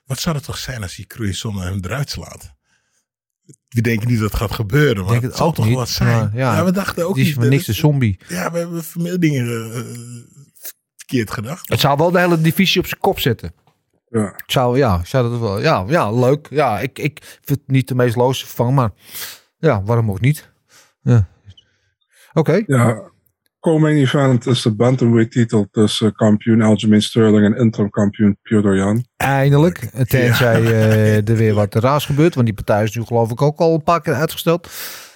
wat zou het toch zijn als die Cruison hem eruit slaat? We denken niet dat het gaat gebeuren, maar denk het het zal ook toch niet, wat zijn. ja. ja, we dachten ook die is niet. niks de zombie. Ja, we hebben veel dingen eh, verkeerd gedacht. Het zou wel de hele divisie op zijn kop zetten. Ja. Ik zou, ja, zou dat wel. Ja, ja leuk. Ja, ik, ik vind het niet de meest loze vervang, maar ja, waarom ook niet? Ja. Oké. Ja, co-main event is de bantamweight titel tussen kampioen Aljamain Sterling en interim kampioen Piotr Jan. Eindelijk. Tenzij eh, er weer wat raars gebeurt. Want die partij is nu geloof ik ook al een paar keer uitgesteld.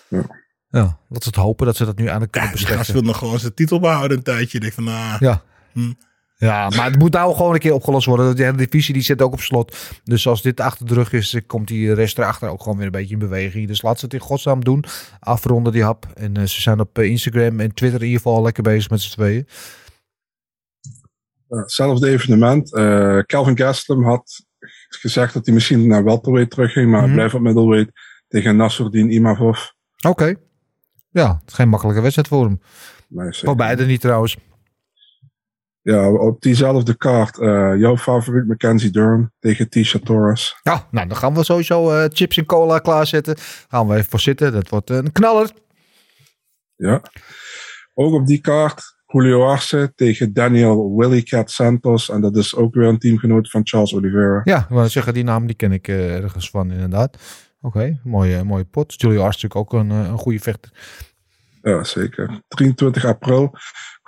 Ja. Ja, laten we het hopen dat ze dat nu eindelijk Ja, kunnen gast beslechten. wil nog gewoon zijn titel behouden een tijdje. Ik denk van, nou, Ja. Hm. Ja, maar het moet nou gewoon een keer opgelost worden. De hele divisie die zit ook op slot. Dus als dit achter de rug is, komt die rest erachter ook gewoon weer een beetje in beweging. Dus laat ze het in godsnaam doen. Afronden die hap. En eh, ze zijn op eh, Instagram en Twitter in ieder geval lekker bezig met z'n tweeën. Uh, hetzelfde evenement. Eh, Calvin Gastelum had gezegd dat hij misschien naar welterweight terugging, maar hij blijft op middleweight tegen Nasruddin Imavov. Oké. Ja, het is geen makkelijke wedstrijd voor hem. Nee. Voor beide niet trouwens. Ja, op diezelfde kaart, eh, jouw favoriet Mackenzie Dern tegen Tisha Torres. Ja, nou dan gaan we sowieso eh, chips en cola klaarzetten. Gaan we even voor zitten. Dat wordt een knaller. Ja. Ook op die kaart Julio Arce tegen Daniel Willy Cat Santos. En dat is ook weer een teamgenoot van Charles Oliveira. Ja, wou zeggen, die naam die ken ik eh, ergens van inderdaad. Oké, mooie, mooie pot. Julio natuurlijk ook een, een goede vechter. Ja, zeker. 23 april,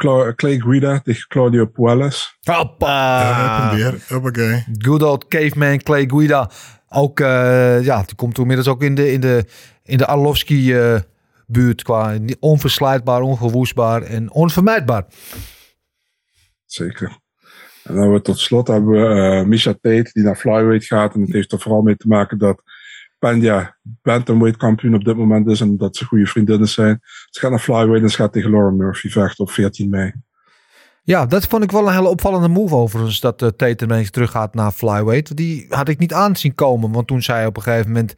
Cla- Clay Guida tegen Claudio Puelles. Hoppa! ja, weer. Hoppakee. Good old caveman Clay Guida. Ook, eh, ja, die komt inmiddels ook in de, in de, in de Arlovski eh, buurt qua onverslijtbaar, onverwoestbaar en onvermijdbaar. Zeker. En dan hebben we tot slot hebben we eh Misha Tate die naar flyweight gaat. En het heeft er vooral mee te maken dat Panja bantamweight kampioen op dit moment is en dat ze goede vriendinnen zijn. Ze gaat naar flyweight en ze gaat tegen Lauren Murphy vechten op 14 mei. Ja, dat vond ik wel een hele opvallende move overigens. Dat uh, Tatum ineens teruggaat naar flyweight. Die had ik niet aan zien komen. Want toen zij op een gegeven moment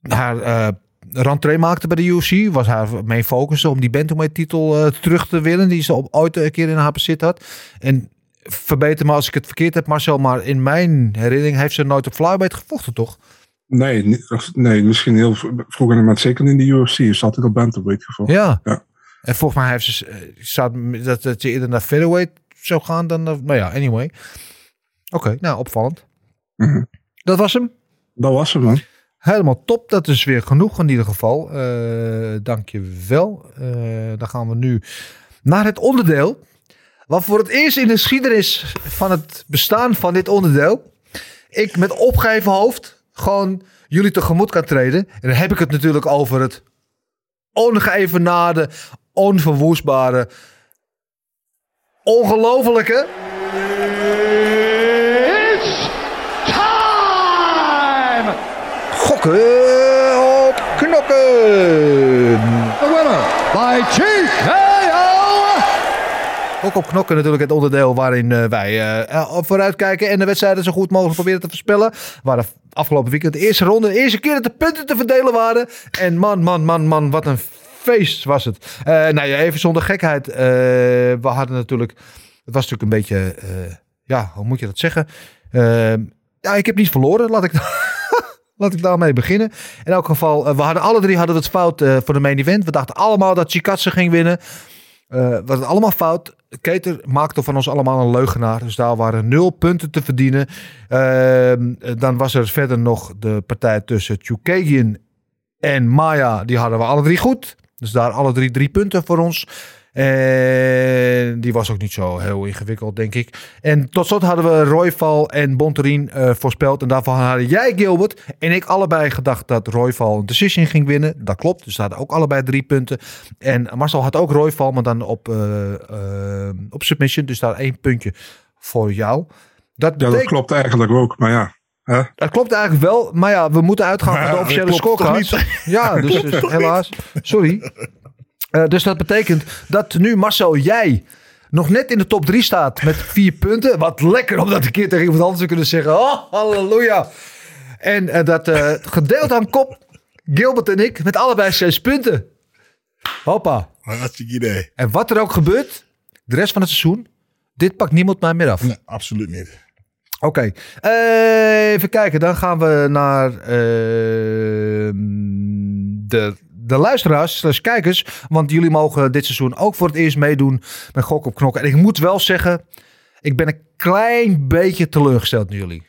haar uh, rentree maakte bij de UFC... was haar main focus om die bantamweight titel uh, terug te winnen. Die ze ooit een keer in haar bezit had. En verbeter me als ik het verkeerd heb, Marcel. Maar in mijn herinnering heeft ze nooit op flyweight gevochten, toch? Nee, nee misschien heel vroeger, maar zeker in de UFC. Is altijd op bantamweight gevochten. Ja. ja. En volgens mij heeft ze, staat dat, dat je eerder naar featherweight zou gaan dan, nou ja, anyway. Oké, okay, nou opvallend. Mm -hmm. Dat was hem? Dat was hem, man. Helemaal top. Dat is weer genoeg in ieder geval. Uh, Dank je wel. Uh, dan gaan we nu naar het onderdeel. Wat voor het eerst in de geschiedenis van het bestaan van dit onderdeel. Ik met opgeheven hoofd gewoon jullie tegemoet kan treden. En dan heb ik het natuurlijk over het ongeëvenaarde, onverwoestbare, ongelofelijke. It's time! Gokken op knokken! The winner by TKO! Ook op knokken natuurlijk het onderdeel waarin uh, wij uh, vooruitkijken en de wedstrijden zo goed mogelijk proberen te voorspellen. Waar afgelopen weekend de eerste ronde, de eerste keer dat de punten te verdelen waren. En man, man, man, man, wat een feest was het. Uh, nou ja, even zonder gekheid. We hadden natuurlijk, het was natuurlijk een beetje, ja, hoe moet je dat zeggen? ja, ik heb niet verloren, laat ik, laat ik daarmee beginnen. In elk geval, we hadden alle drie hadden het fout voor de main event. We dachten allemaal dat Chikatse ging winnen. We hadden allemaal fout. Keter maakte van ons allemaal een leugenaar. Dus daar waren nul punten te verdienen. dan was er verder nog de partij tussen Chukagian en Maya. Die hadden we alle drie goed. Dus daar alle drie drie punten voor ons. En die was ook niet zo heel ingewikkeld, denk ik. En tot slot hadden we Royval en Bonterin uh, voorspeld. En daarvan hadden jij, Gilbert, en ik allebei gedacht dat Royval een decision ging winnen. Dat klopt, dus hadden ook allebei drie punten. En Marcel had ook Royval, maar dan op, uh, uh, op submission. Dus daar één puntje voor jou. Dat, betekent... ja, dat klopt eigenlijk ook, maar ja. Huh? Dat klopt eigenlijk wel, maar ja, we moeten uitgaan van de officiële scorecards. Ja, dus, dus helaas. Sorry. Uh, dus dat betekent dat nu Marcel, jij nog net in de top 3 staat met vier punten. Wat lekker om dat een keer tegen iemand anders te kunnen zeggen. Oh, halleluja. En uh, dat uh, gedeeld aan kop, Gilbert en ik, met allebei zes punten. Hoppa. Hartstikke idee. En wat er ook gebeurt, de rest van het seizoen, dit pakt niemand mij meer af. Nee, absoluut niet. Oké, okay. uh, even kijken. Dan gaan we naar uh, de, de luisteraars, slash kijkers. Want jullie mogen dit seizoen ook voor het eerst meedoen met Gok op Knokken. En ik moet wel zeggen, ik ben een klein beetje teleurgesteld in jullie.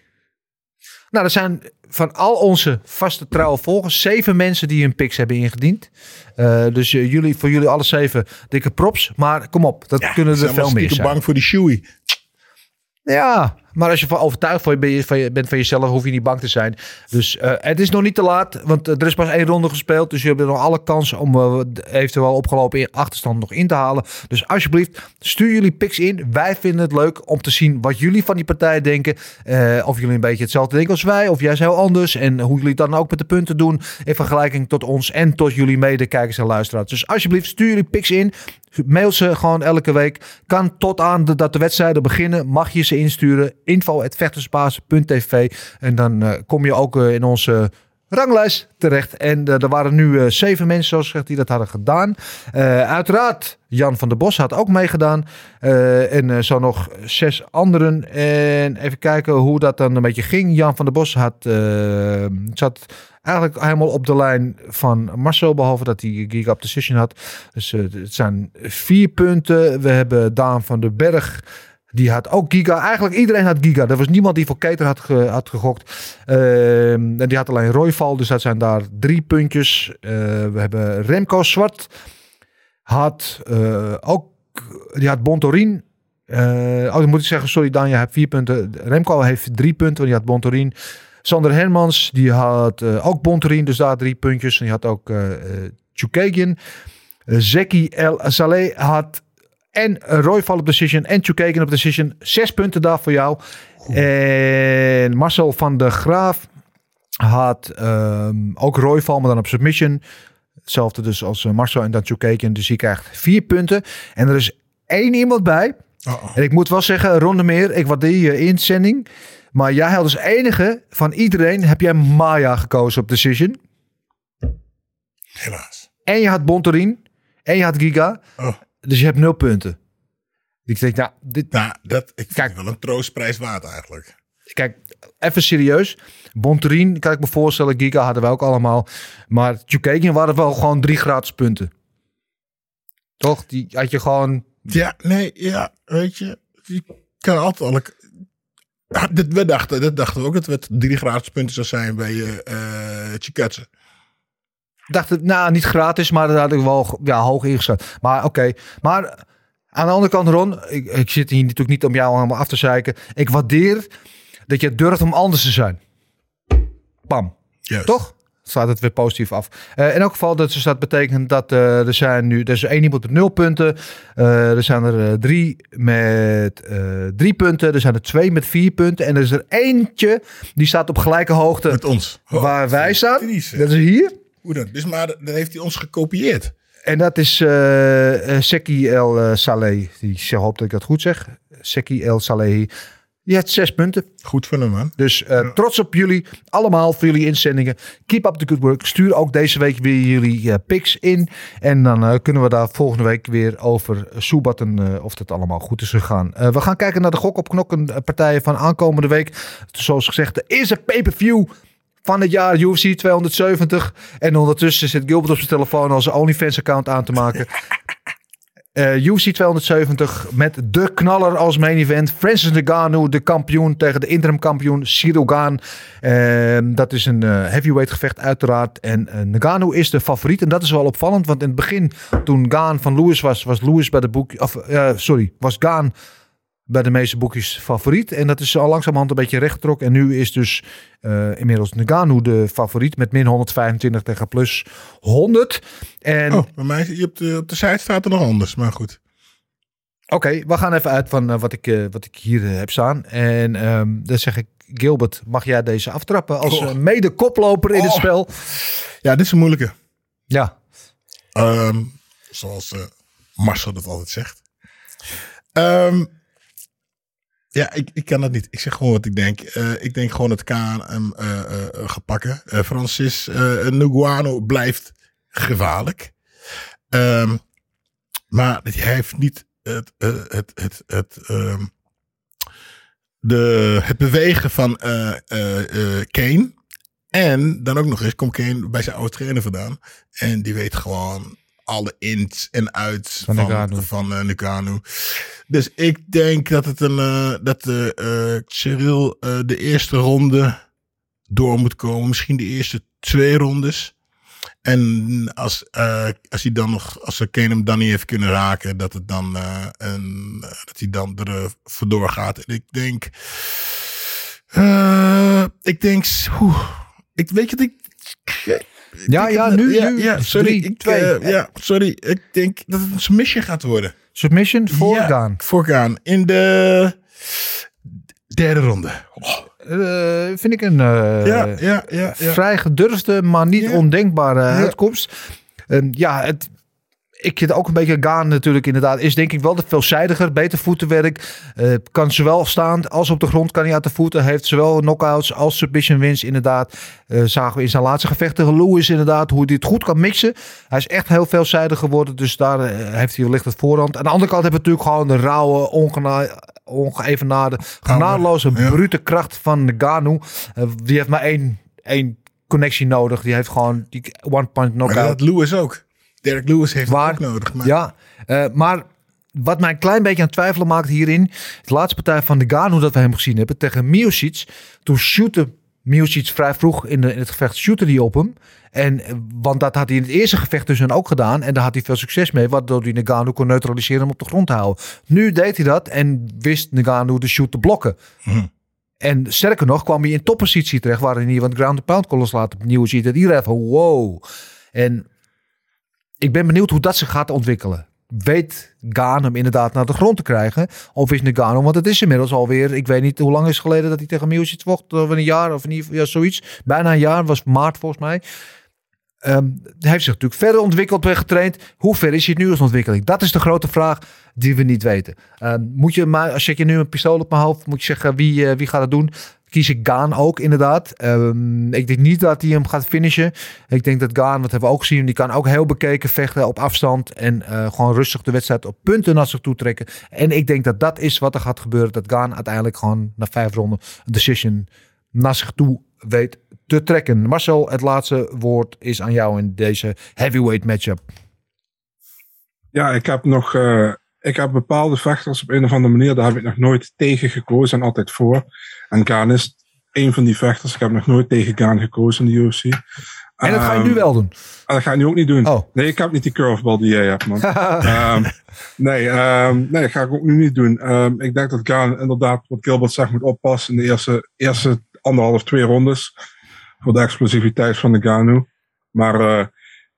Nou, er zijn van al onze vaste trouwe volgers zeven mensen die hun picks hebben ingediend. Uh, dus jullie, voor jullie alle zeven dikke props. Maar kom op, dat ja, kunnen er veel meer zijn. bang voor die shoei. Ja, maar als je van overtuigd van je, van je, bent van jezelf, hoef je niet bang te zijn. Dus uh, het is nog niet te laat, want er is pas één ronde gespeeld. Dus je hebt nog alle kansen om uh, eventueel opgelopen achterstand nog in te halen. Dus alsjeblieft, stuur jullie picks in. Wij vinden het leuk om te zien wat jullie van die partij denken. Of jullie een beetje hetzelfde denken als wij, of jij heel anders. En hoe jullie dan ook met de punten doen. In vergelijking tot ons en tot jullie medekijkers en luisteraars. Dus alsjeblieft, stuur jullie picks in. Mail ze gewoon elke week. Kan tot aan de, dat de wedstrijden beginnen. Mag je ze insturen. info.vechtersbaas.tv En dan uh, kom je ook uh, in onze ranglijst terecht. En uh, er waren nu zeven mensen, zoals gezegd, die dat hadden gedaan. uiteraard, Jan van der Bos had ook meegedaan. en zo nog zes anderen. En even kijken hoe dat dan een beetje ging. Jan van der Bos had, zat eigenlijk helemaal op de lijn van Marcel, behalve dat hij Giga op Decision had. Dus het zijn vier punten. We hebben Daan van den Berg. Die had ook Giga. Eigenlijk iedereen had Giga. Er was niemand die voor Keter had, had gegokt. Uh, en die had alleen Royval. Dus dat zijn daar drie puntjes. Uh, we hebben Remco Zwart. Had ook... Die had Bontorin. oh, dan moet ik zeggen, sorry Dan, je hebt vier punten. Remco heeft drie punten, want die had Bontorin. Sander Hermans, die had ook Bonterin, dus daar drie puntjes. En die had ook Chukagian. Zeki El Saleh had en Royval op decision en Chukagian op decision. Zes punten daar voor jou. En Marcel van der Graaf had ehm, ook Royval, maar dan op submission. Hetzelfde dus als eh, Marcel en dan Chukeken. Dus die krijgt vier punten. En er is één iemand bij. En ik moet wel zeggen, Ronde Meer, ik waardeer je inzending. Maar jij had als enige van iedereen, heb jij Maya gekozen op Decision. Helaas. En je had Bontorin. En je had Giga. Oh. Dus je hebt nul punten. Ik denk, nou, dit, Nou, dat, ik Kijk. wel een troostprijs waard eigenlijk. Kijk, even serieus. Bonterin, kan ik me voorstellen. Giga hadden we ook allemaal. Maar Chukagian waren wel gewoon drie gratis punten. Toch? Die had je gewoon... Ja, nee, ja, weet je. Je kan altijd al... Dit, we dachten, dat dachten we ook dat het drie gratis punten zou zijn bij eh Chikatse. Dacht het, nou, niet gratis, maar dat had ik wel ja, hoog ingeschat. Maar oké. Maar aan de andere kant, Ron, ik, ik zit hier natuurlijk niet om jou allemaal af te zeiken. Ik waardeer dat je durft om anders te zijn. Pam. Juist. Toch? Staat het weer positief af. Eh, in elk geval, dat, dus dat betekent dat eh, er zijn nu... Er is één iemand met nul punten. Eh, er zijn er drie met drie punten. Er zijn er twee met vier punten. En er is er eentje die staat op gelijke hoogte Met ons. Oh, waar wij staan. Dat is hier. Hoe dan? Dus maar dan heeft hij ons gekopieerd. En dat is eh, Seki El eh, Saleh. Die ik hoop dat ik dat goed zeg. Seki El Saleh. Die heeft zes punten. Goed van hem, man. Dus trots op jullie. Allemaal voor jullie inzendingen. Keep up the good work. Stuur ook deze week weer jullie picks in. En dan kunnen we daar volgende week weer over soebatten of dat allemaal goed is gegaan. We gaan kijken naar de gok op knokken partijen van aankomende week. Zoals gezegd, de eerste pay-per-view van het jaar UFC 270. En ondertussen zit Gilbert op zijn telefoon al zijn OnlyFans account aan te maken. Eh UFC 270 met de knaller als main event. Francis Ngannou, de kampioen tegen de interim kampioen Gaan. Ehm, dat is een eh, heavyweight gevecht uiteraard. En eh Ngannou is de favoriet. En dat is wel opvallend. Want in het begin, toen Gaan van Lewis was, was Lewis bij de boek... Of, eh, sorry, was Gaan bij de meeste boekjes favoriet. En dat is al langzamerhand een beetje rechtgetrokken. En nu is dus eh, inmiddels Ngannou de favoriet met min 125 tegen plus 100. En Oh, bij mij hier op de, op de site staat er nog anders, maar goed. Oké, we gaan even uit van eh, wat, ik, eh, wat ik hier heb staan. En ehm, dan zeg ik, Gilbert, mag jij deze aftrappen als Oh. eh, mede-koploper in het Oh. spel? Ja, dit is een moeilijke. Ja, Ehm, zoals Marcel dat altijd zegt. Ehm, ja, ik, ik kan dat niet. Ik zeg gewoon wat ik denk. Eh, ik denk gewoon dat Kaan hem gaat pakken. Eh, Francis eh Ngannou blijft gevaarlijk. Ehm, maar hij heeft niet het, het, het, het, ehm, de, het bewegen van Kane. En dan ook nog eens komt Kane bij zijn oude trainer vandaan. En die weet gewoon alle ins en outs Van van, van, eh. Dus ik denk dat het een eh, dat eh, Cyril de eerste ronde door moet komen. Misschien de eerste twee rondes. En als, als hij dan nog, als ze Kane hem dan niet heeft kunnen raken, dat het dan een, dat hij dan er vandoor gaat. En ik denk, ik denk, oeh, ik weet je, ik, ja, ja nu, ja, nu. ja, sorry, Drie, ik, twee. eh, ja, sorry, ik denk dat het een submission gaat worden. Submission voor ja, Gaan. Voor Gaan in de derde ronde. Oh, Eh, vind ik een eh, ja, ja, ja, ja. vrij gedurfde, maar niet ondenkbare uitkomst. En ja, het, ik zit ook een beetje gaan natuurlijk inderdaad. Is denk ik wel de veelzijdiger, beter voetenwerk. Eh, kan zowel staand als op de grond kan hij uit de voeten. Heeft zowel knockouts als submission wins inderdaad. Eh, zagen we in zijn laatste gevecht tegen Lewis inderdaad. Hoe hij het goed kan mixen. Hij is echt heel veelzijdig geworden. Dus daar eh, heeft hij wellicht het voorhand. Aan de andere kant hebben we natuurlijk gewoon de rauwe, ongena ongeëvenaarde, genadeloze, ja. brute kracht van. Eh, die heeft maar één, één connectie nodig. Die heeft gewoon die one-point Maar knockout. dat Lewis ook. Derek Lewis heeft Waar- het ook nodig. Maar Ja, eh, maar wat mij een klein beetje aan het twijfelen maakt hierin. De laatste partij van de Gano dat we hem gezien hebben tegen Miocic. Toen shootte Miocic vrij vroeg in, de, in het gevecht shootte hij op hem. En, eh, want dat had hij in het eerste gevecht dus ook gedaan. En daar had hij veel succes mee. Waardoor hij Ngannou kon neutraliseren om op de grond te houden. Nu deed hij dat en wist Ngannou de shoot te blokken. En sterker nog kwam hij in toppositie terecht. Waarin hij wat ground pound kon loslaten. Opnieuw ziet dat iedereen van wow. En ik ben benieuwd hoe dat zich gaat ontwikkelen. weet Gaan inderdaad naar de grond te krijgen? Of is Nagano, want het is inmiddels alweer, ik weet niet hoe lang is het geleden dat hij tegen Miocic vocht, of een jaar of geval ja, zoiets. Bijna een jaar, was maart volgens mij. Ehm, hij heeft zich natuurlijk verder ontwikkeld, weer getraind. Hoe ver is hij nu als ontwikkeling? Dat is de grote vraag die we niet weten. Ehm, moet je maar, als je nu een pistool op mijn hoofd, moet je zeggen wie, eh, wie gaat het doen? Kies ik Gaan ook inderdaad. Ehm, ik denk niet dat hij hem gaat finishen. Ik denk dat Gaan, wat hebben we ook gezien, die kan ook heel bekeken vechten op afstand en eh, gewoon rustig de wedstrijd op punten naar zich toe trekken. En ik denk dat dat is wat er gaat gebeuren. Dat Gaan uiteindelijk gewoon na vijf ronden een decision naar zich toe weet te trekken. Marcel, het laatste woord is aan jou in deze heavyweight matchup. Ja, ik heb nog uh, ik heb bepaalde vechters op een of andere manier, daar heb ik nog nooit tegen gekozen en altijd voor. En Gaan is een van die vechters. Ik heb nog nooit tegen Gaan gekozen in de UFC. En dat ga je nu Um, wel doen. en dat ga ik nu ook niet doen. Oh. Nee, ik heb niet die curveball die jij hebt, man. Ehm, nee, ehm, nee, dat ga ik ook nu niet doen. Ehm, ik denk dat Gaan inderdaad, wat Gilbert zegt, moet oppassen in de eerste, eerste anderhalf, twee rondes. Voor de explosiviteit van de Ganu. Maar eh,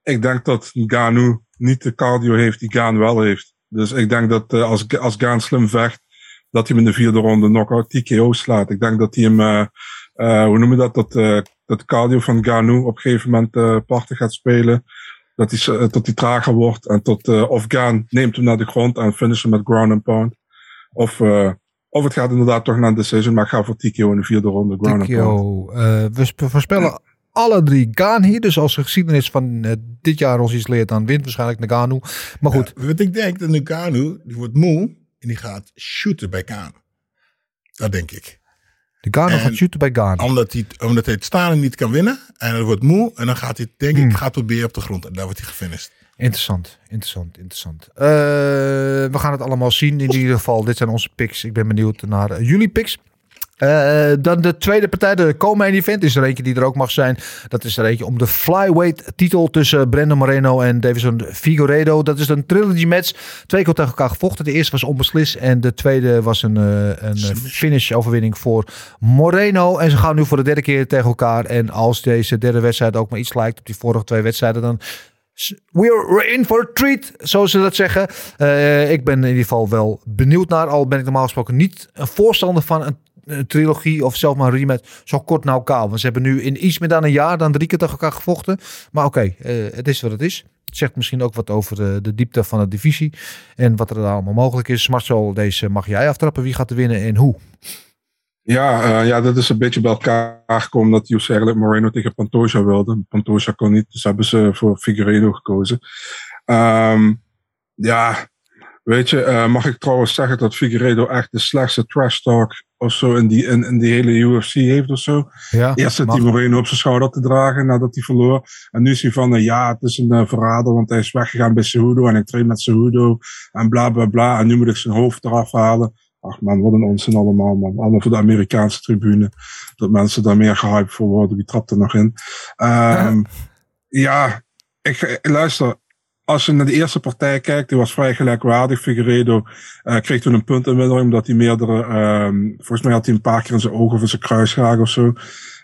ik denk dat Ganu niet de cardio heeft die Gaan wel heeft. Dus ik denk dat eh, als, als Gaan slim vecht, dat hij hem in de vierde ronde knockout TKO slaat. Ik denk dat hij hem, eh, eh, hoe noem je dat, dat, dat cardio van Ganu op een gegeven moment eh parten gaat spelen. Dat hij, tot hij trager wordt. En tot, of Gaan neemt hem naar de grond en finish hem met ground and pound. Of, of het gaat inderdaad toch naar een decision, maar ik ga voor TKO in de vierde ronde. Ground. TKO. Eh, we sp- voorspellen alle drie Gaan hier. Dus als de geschiedenis van eh, dit jaar ons iets leert, dan wint waarschijnlijk Nagano. Maar goed, Ja, wat ik denk, dat Nugano, die wordt moe en die gaat shooten bij Kaan. Dat denk ik. Nagano En- gaat shooten bij Gaan. Omdat hij, omdat hij het staan niet kan winnen. En hij wordt moe. En dan gaat hij, denk Hmm. ik, gaat proberen op de grond. En daar wordt hij gefinished. Interessant, interessant, interessant. Eh, we gaan het allemaal zien. In ieder geval, dit zijn onze picks. Ik ben benieuwd naar eh, jullie picks. Eh, dan de tweede partij, de co-main event, is er eentje die er ook mag zijn. Dat is er eentje om de flyweight titel tussen Brandon Moreno en Davison Figueiredo. Dat is een trilogy match. Twee keer tegen elkaar gevochten. De eerste was onbeslist en de tweede was een, een finish overwinning voor Moreno. En ze gaan nu voor de derde keer tegen elkaar. En als deze derde wedstrijd ook maar iets lijkt op die vorige twee wedstrijden, dan We're in for a treat, zoals ze dat zeggen. Eh, ik ben in ieder geval wel benieuwd naar. Al ben ik normaal gesproken niet een voorstander van een, trilogie of zelfs maar een rematch zo kort na elkaar. Want ze hebben nu in iets meer dan een jaar dan drie keer tegen elkaar gevochten. Maar oké, eh, het is wat het is. Het zegt misschien ook wat over de, de diepte van de divisie en wat er allemaal mogelijk is. Marcel, deze mag jij aftrappen. Wie gaat er winnen en hoe? Ja, eh, ja, dat is een beetje bij elkaar gekomen dat eigenlijk Moreno tegen Pantoja wilde. Pantoja kon niet, dus hebben ze voor Figueiredo gekozen. Ehm, ja, weet je, eh, mag ik trouwens zeggen dat Figueiredo echt de slechtste trash talk of zo in die, in, in die hele UFC heeft of zo. Ja, Eerst zit hij Moreno op zijn schouder te dragen nadat hij verloor. En nu is hij van, eh, ja, het is een verrader, want hij is weggegaan bij Cejudo en ik train met Cejudo en bla bla bla. En nu moet ik zijn hoofd eraf halen. Ach man, wat een onzin allemaal, man. Allemaal voor de Amerikaanse tribune. Dat mensen daar meer gehyped voor worden. Wie trapt er nog in? Ehm, ja, ik, eh, luister. Als je naar de eerste partij kijkt, die was vrij gelijkwaardig. Figueiredo eh, kreeg toen een puntinwinning, omdat hij meerdere, ehm, volgens mij had hij een paar keer in zijn ogen of in zijn kruisgraag of zo.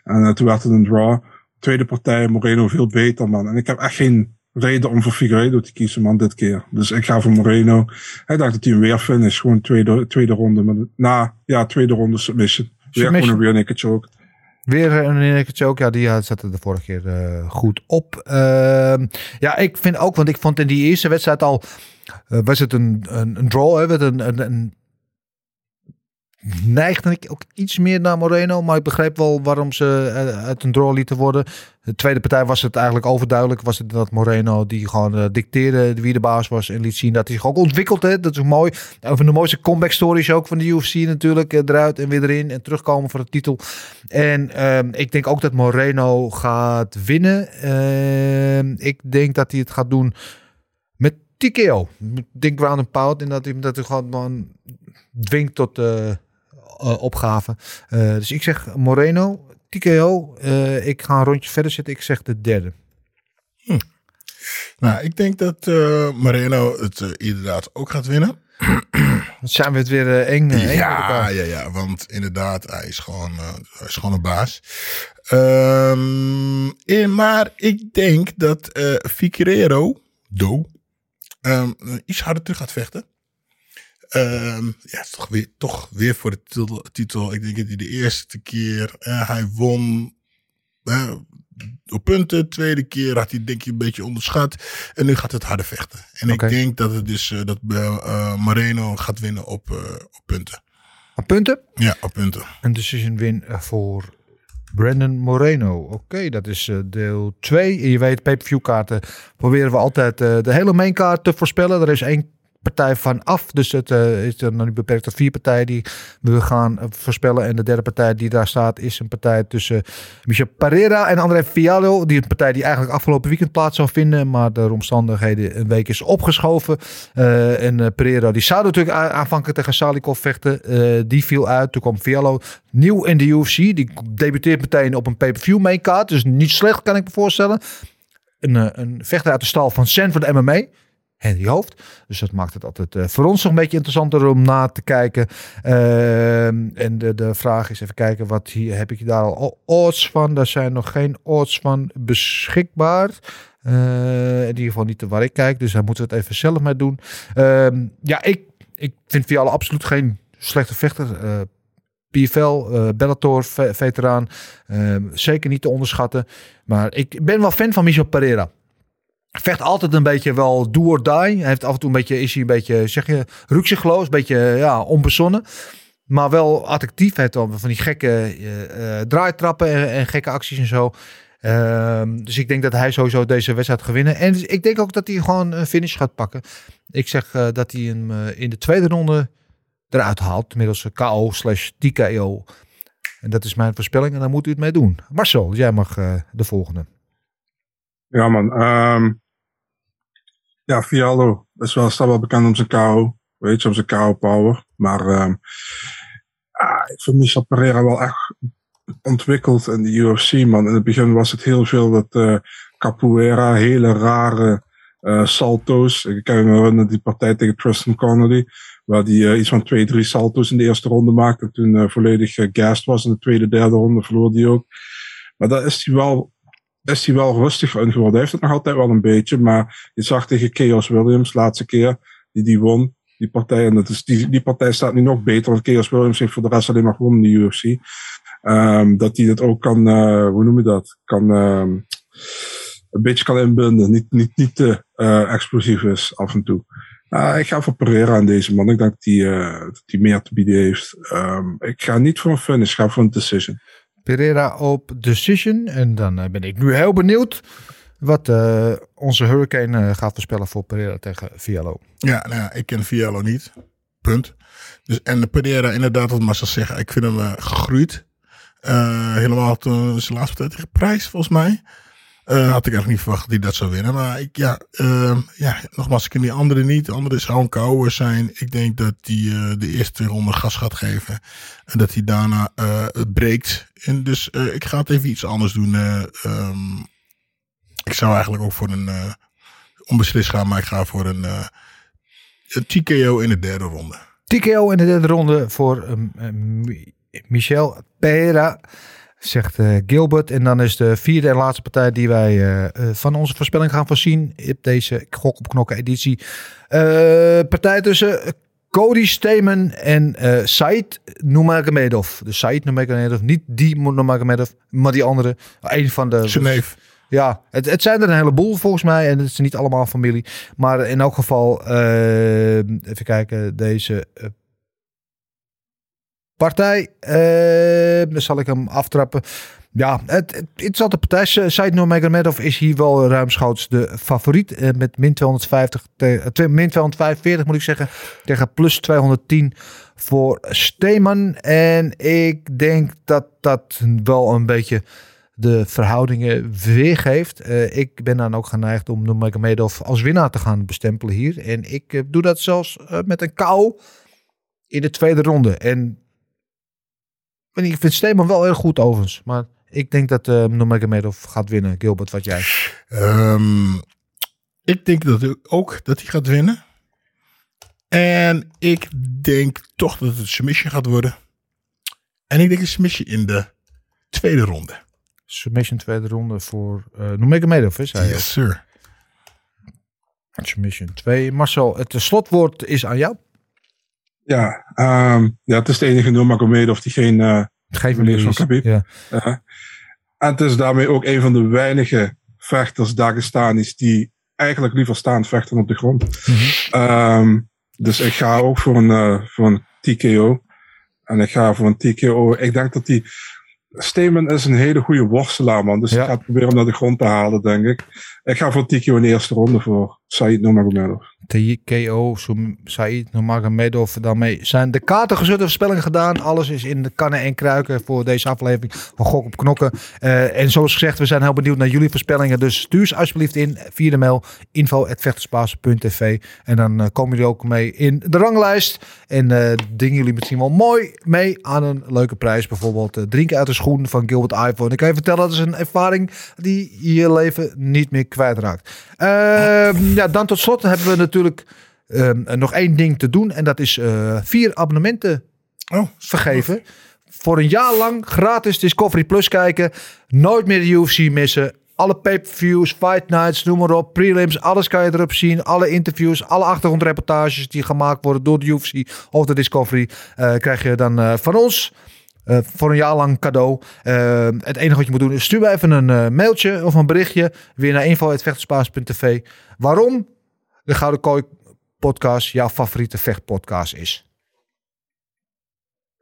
En eh, toen werd het een draw. Tweede partij, Moreno veel beter, man. En ik heb echt geen reden om voor Figueiredo te kiezen, man, dit keer. Dus ik ga voor Moreno. Hij dacht dat hij hem weer finish. Gewoon tweede, tweede ronde. Met, na, ja, tweede ronde submission. Weer gewoon een rear naked choke. Weer een naked choke. Ja, die zette de vorige keer eh, goed op. Ehm, ja, ik vind ook, want ik vond in die eerste wedstrijd al... eh, was het een, een, een draw, hè, met een, een, een neigde ik ook iets meer naar Moreno, maar ik begreep wel waarom ze eh, uit een draw lieten worden. De tweede partij was het eigenlijk overduidelijk, was het dat Moreno die gewoon eh, dicteerde wie de baas was en liet zien dat hij zich ook ontwikkeld heeft. Dat is mooi. Een van de mooiste comeback stories ook van de UFC natuurlijk, eh, eruit en weer erin en terugkomen voor de titel. En ehm, ik denk ook dat Moreno gaat winnen. Ehm, ik denk dat hij het gaat doen met TKO. Denk round and pound en dat hij, dat hij gewoon man dwingt tot opgave. Eh, dus ik zeg Moreno, TKO. Eh, ik ga een rondje verder zitten. Ik zeg de derde. Nou, ik denk dat eh Moreno het eh, inderdaad ook gaat winnen. Dan zijn we het weer eh, eng. eh, Ja, ja, ja, want inderdaad, hij is gewoon, eh, hij is gewoon een baas. Ehm, eh, maar ik denk dat eh Figueiredo, Do, ehm, iets harder terug gaat vechten. Ehm, ja, toch weer, toch weer voor de titel. titel. Ik denk dat hij de eerste keer eh, hij won eh, op punten. Tweede keer had hij denk ik een beetje onderschat. En nu gaat het harder vechten. En ik denk dat het dus eh, dat eh, Moreno gaat winnen op, eh, op punten. Aan punten. Ja, op punten. Een decision win voor Brandon Moreno. Oké, dat is eh, deel 2. En je weet, pay-per-view kaarten proberen we altijd eh, de hele mainkaart te voorspellen. Er is één partij van af. Dus het eh, is dan nu beperkt tot vier partijen die we gaan eh, voorspellen. En de derde partij die daar staat is een partij tussen Michel Pereira en André Fiallo. Die een partij die eigenlijk afgelopen weekend plaats zou vinden. Maar door omstandigheden een week is opgeschoven. Eh, en Pereira die zou natuurlijk aanvankelijk tegen Salikov vechten. Die viel uit. Toen kwam Fiallo nieuw in de UFC. Die debuteert meteen op een pay-per-view mainkaart. Dus niet slecht kan ik me voorstellen. Een, een vechter uit de stal van Sanford MMA. Henry Hoofd. Dus dat maakt het altijd eh, voor ons nog een beetje interessanter om na te kijken. Ehm, en de, de vraag is even kijken, wat hier, heb ik daar al odds van? Daar zijn nog geen odds van beschikbaar. Eh, in ieder geval niet waar ik kijk. Dus daar moeten we het even zelf mee doen. Ehm, ja, ik, ik vind Vialla absoluut geen slechte vechter. Eh, PFL, eh Bellator, ve- veteraan. Ehm, zeker niet te onderschatten. Maar ik ben wel fan van Michel Pereira. Vecht altijd een beetje wel do or die. Hij heeft af en toe een beetje, is hij een beetje, zeg je, rukzichtloos. Een beetje, ja, onbezonnen. Maar wel attractief. Hij heeft van die gekke eh, eh, draaitrappen en, gekke acties en zo. Ehm, dus ik denk dat hij sowieso deze wedstrijd gaat winnen. En dus ik denk ook dat hij gewoon een finish gaat pakken. Ik zeg eh, dat hij hem in de tweede ronde eruit haalt. Middels KO slash TKO. En dat is mijn voorspelling en daar moet u het mee doen. Marcel, jij mag de volgende. Ja, man. ehm ja, Fiallo is wel, staat wel bekend om zijn KO. Weet je, om zijn KO power. Maar ehm ah, ik vind Michel Pereira wel echt ontwikkeld in de UFC, man. In het begin was het heel veel dat eh capoeira, hele rare eh, salto's. Ik kan me herinneren die partij tegen Tristan Connolly. Waar die eh, iets van twee, drie salto's in de eerste ronde maakte. Toen volledig uh, gassed was. In de tweede, derde ronde verloor die ook. Maar daar is hij wel is hij wel rustiger in geworden. Hij heeft het nog altijd wel een beetje, maar je zag tegen Chaos Williams, laatste keer, die die won, die partij. En dat is, die, die partij staat nu nog beter, want Chaos Williams heeft voor de rest alleen maar gewonnen in de UFC. Ehm, dat hij dat ook kan, eh, hoe noem je dat? Kan, ehm, een beetje kan inbinden. Niet, niet, niet te eh, explosief is af en toe. Uh, ik ga voor Pereira aan deze man. Ik denk dat hij uh, meer te bieden heeft. Um, ik ga niet voor een finish, ik ga voor een decision. Pereira op decision. En dan uh, ben ik nu heel benieuwd wat uh, onze Hurricane uh, gaat voorspellen voor Pereira tegen Fiallo. Ja, nou ja, ik ken Fiallo niet. Punt. Dus, en Pereira, inderdaad, wat Marcel zeggen, ik vind hem gegroeid. Helemaal toen zijn laatste tijd tegen Prijs, volgens mij. Uh, had ik eigenlijk niet verwacht dat hij dat zou winnen. Maar ik, ja, uh, ja, nogmaals, ik ken die andere niet. De andere zou een kouwer zijn. Ik denk dat hij uh, de eerste ronde gas gaat geven. En dat hij daarna uh, het breekt. En dus ik ga het even iets anders doen. Um, ik zou eigenlijk ook voor een onbeslist gaan. Maar ik ga voor een, TKO in de derde ronde. TKO in de derde ronde voor um, Michel Pereira zegt uh, Gilbert. En dan is de vierde en laatste partij die wij uh, uh, van onze voorspelling gaan voorzien. Op deze gok op knokken editie. partij tussen Cody Stamen en Said Nurmagomedov. Dus Said Nurmagomedov, niet die Nurmagomedov, maar die andere. Een van de... Zijn neef. Ja, het, het zijn er een heleboel volgens mij. En het is niet allemaal familie. Maar in elk geval, even kijken, deze partij. Uh, dan zal ik hem aftrappen. Ja, het, interessante partij. Said Nurmagomedov is hier wel ruimschoots de favoriet. Uh, met min 250, te, uh, min 245 moet ik zeggen. Tegen plus 210 voor Steeman. En ik denk dat dat wel een beetje de verhoudingen weergeeft. Uh, ik ben dan ook geneigd om Nurmagomedov als winnaar te gaan bestempelen hier. En ik doe dat zelfs met een kou in de tweede ronde. En ik vind Steeman wel heel goed overigens. Maar ik denk dat uh, Nurmagomedov gaat winnen. Gilbert, wat jij? Um, ik denk dat ook dat hij gaat winnen. En ik denk toch dat het een submission gaat worden. En ik denk een submission in de tweede ronde. Submission tweede ronde voor uh, Nurmagomedov, is hij? Yes, sir. Submission 2. Marcel, het slotwoord is aan jou. Ja, ehm, ja, het is de enige Nurmagomedov die geen eh Geef van. Khabib. Ja. Uh, en het is daarmee ook een van de weinige vechters Dagestanis die eigenlijk liever staan vechten op de grond. Ehm, dus ik ga ook voor een, eh, voor een TKO. En ik ga voor een TKO. Ik denk dat die. Steeman is een hele goede worstelaar, man. Dus Ja. ik ga het proberen om naar de grond te halen, denk ik. Ik ga voor TKO in de eerste ronde voor Said Nurmagomedov. TKO, Said Nurmagomedov. Daarmee zijn de kaarten gezet en voorspellingen gedaan. Alles is in de kannen en kruiken voor deze aflevering van Gok op Knokken. Eh, en zoals gezegd, we zijn heel benieuwd naar jullie voorspellingen. Dus stuur ze alsjeblieft in via de mail info.vechterspaas.tv En dan eh, komen jullie ook mee in de ranglijst. En eh dingen jullie misschien wel mooi mee aan een leuke prijs. Bijvoorbeeld drinken uit de schoen van Gilbert iPhone. Ik kan je vertellen, dat is een ervaring die je leven niet meer kwijtraakt. Ehm, ja, dan tot slot hebben we natuurlijk ehm, nog één ding te doen. En dat is eh, vier abonnementen Oh, vergeven. Voor een jaar lang gratis Discovery Plus kijken. Nooit meer de UFC missen. Alle pay-per-views, fight nights, noem maar op. Prelims, alles kan je erop zien. Alle interviews, alle achtergrondreportages die gemaakt worden door de UFC of de Discovery. eh, krijg je dan eh, van ons. eh, voor een jaar lang cadeau. Eh, het enige wat je moet doen is stuur even een eh, mailtje of een berichtje. Weer naar info.vechterspaas.tv. Waarom de Gouden Kooi podcast jouw favoriete vechtpodcast is.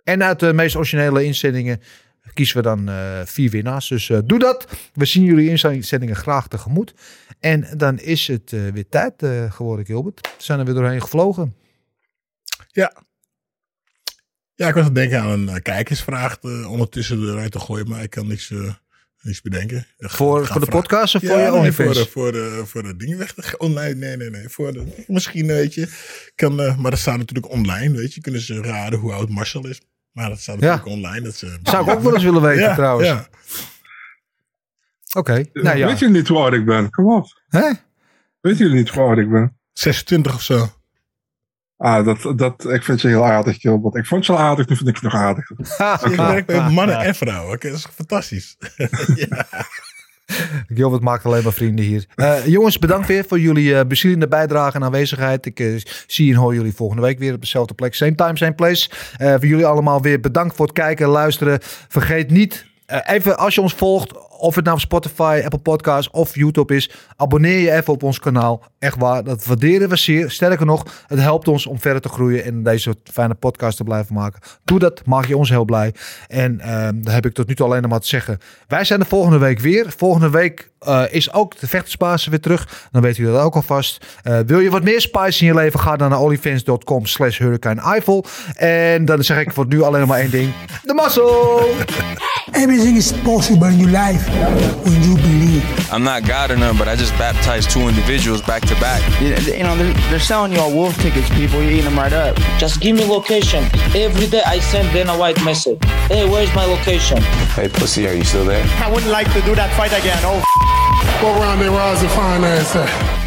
En uit de meest originele inzendingen kiezen we dan eh, vier winnaars. Dus eh, doe dat. We zien jullie inzendingen graag tegemoet. En dan is het eh, weer tijd geworden, Gilbert. We zijn er weer doorheen gevlogen. Ja. Ja, ik was aan het denken aan een kijkersvraag ondertussen eruit te gooien, maar ik kan niks, eh, niks bedenken. Voor, voor de podcast of Ja, voor je nee, OnlyFans? Voor, de- voor, de, voor de dingen weg te. Oh nee, nee, nee, nee. Voor de, misschien, weet je. Kan, eh, maar dat staat natuurlijk online, weet je. Kunnen ze raden hoe oud Marcel is. Maar dat staat Ja. natuurlijk online. Dat ze, Zou ik ook wel eens willen weten ja, trouwens. Ja. Oké. Nou ja. Weet jullie niet hoe oud ik ben? Kom op. Hè? Weet jullie niet hoe oud ik ben? 26 of zo. Ah, dat, dat, ik vind je heel aardig, Gilbert. Ik vond je al aardig, nu vind ik je nog aardiger. Je werkt bij mannen en vrouwen. Oké, dat is fantastisch. Gilbert maakt alleen maar vrienden hier. Eh, jongens, bedankt weer voor jullie eh bezielende bijdrage en aanwezigheid. Ik eh, zie en hoor jullie volgende week weer op dezelfde plek. Same time, same place. Eh, voor jullie allemaal weer bedankt voor het kijken en luisteren. Vergeet niet, even als je ons volgt, of het nou Spotify, Apple Podcasts of YouTube is, abonneer je even op ons kanaal. Echt waar, dat waarderen we zeer. Sterker nog, het helpt ons om verder te groeien en deze fijne podcast te blijven maken. Doe dat, maak je ons heel blij. En ehm daar heb ik tot nu toe alleen nog maar te zeggen. Wij zijn de volgende week weer. Volgende week eh, is ook de vechtersbaas weer terug. Dan weten jullie dat ook alvast. Eh, wil je wat meer spice in je leven? Ga dan naar olifants.com slash hurricane Eiffel. En dan zeg ik voor nu alleen nog maar één ding. De mazzel! Everything is possible in your life when you believe. I'm not God or none, but I just baptized two individuals back to back. You, you know, they're, they're selling you all wolf tickets, people. You're eating them right up. Just give me location. Every day I send Dana White message. Hey, where's my location? Hey, pussy, are you still there? I wouldn't like to do that fight again. Oh, Go around there, Roz, and find that.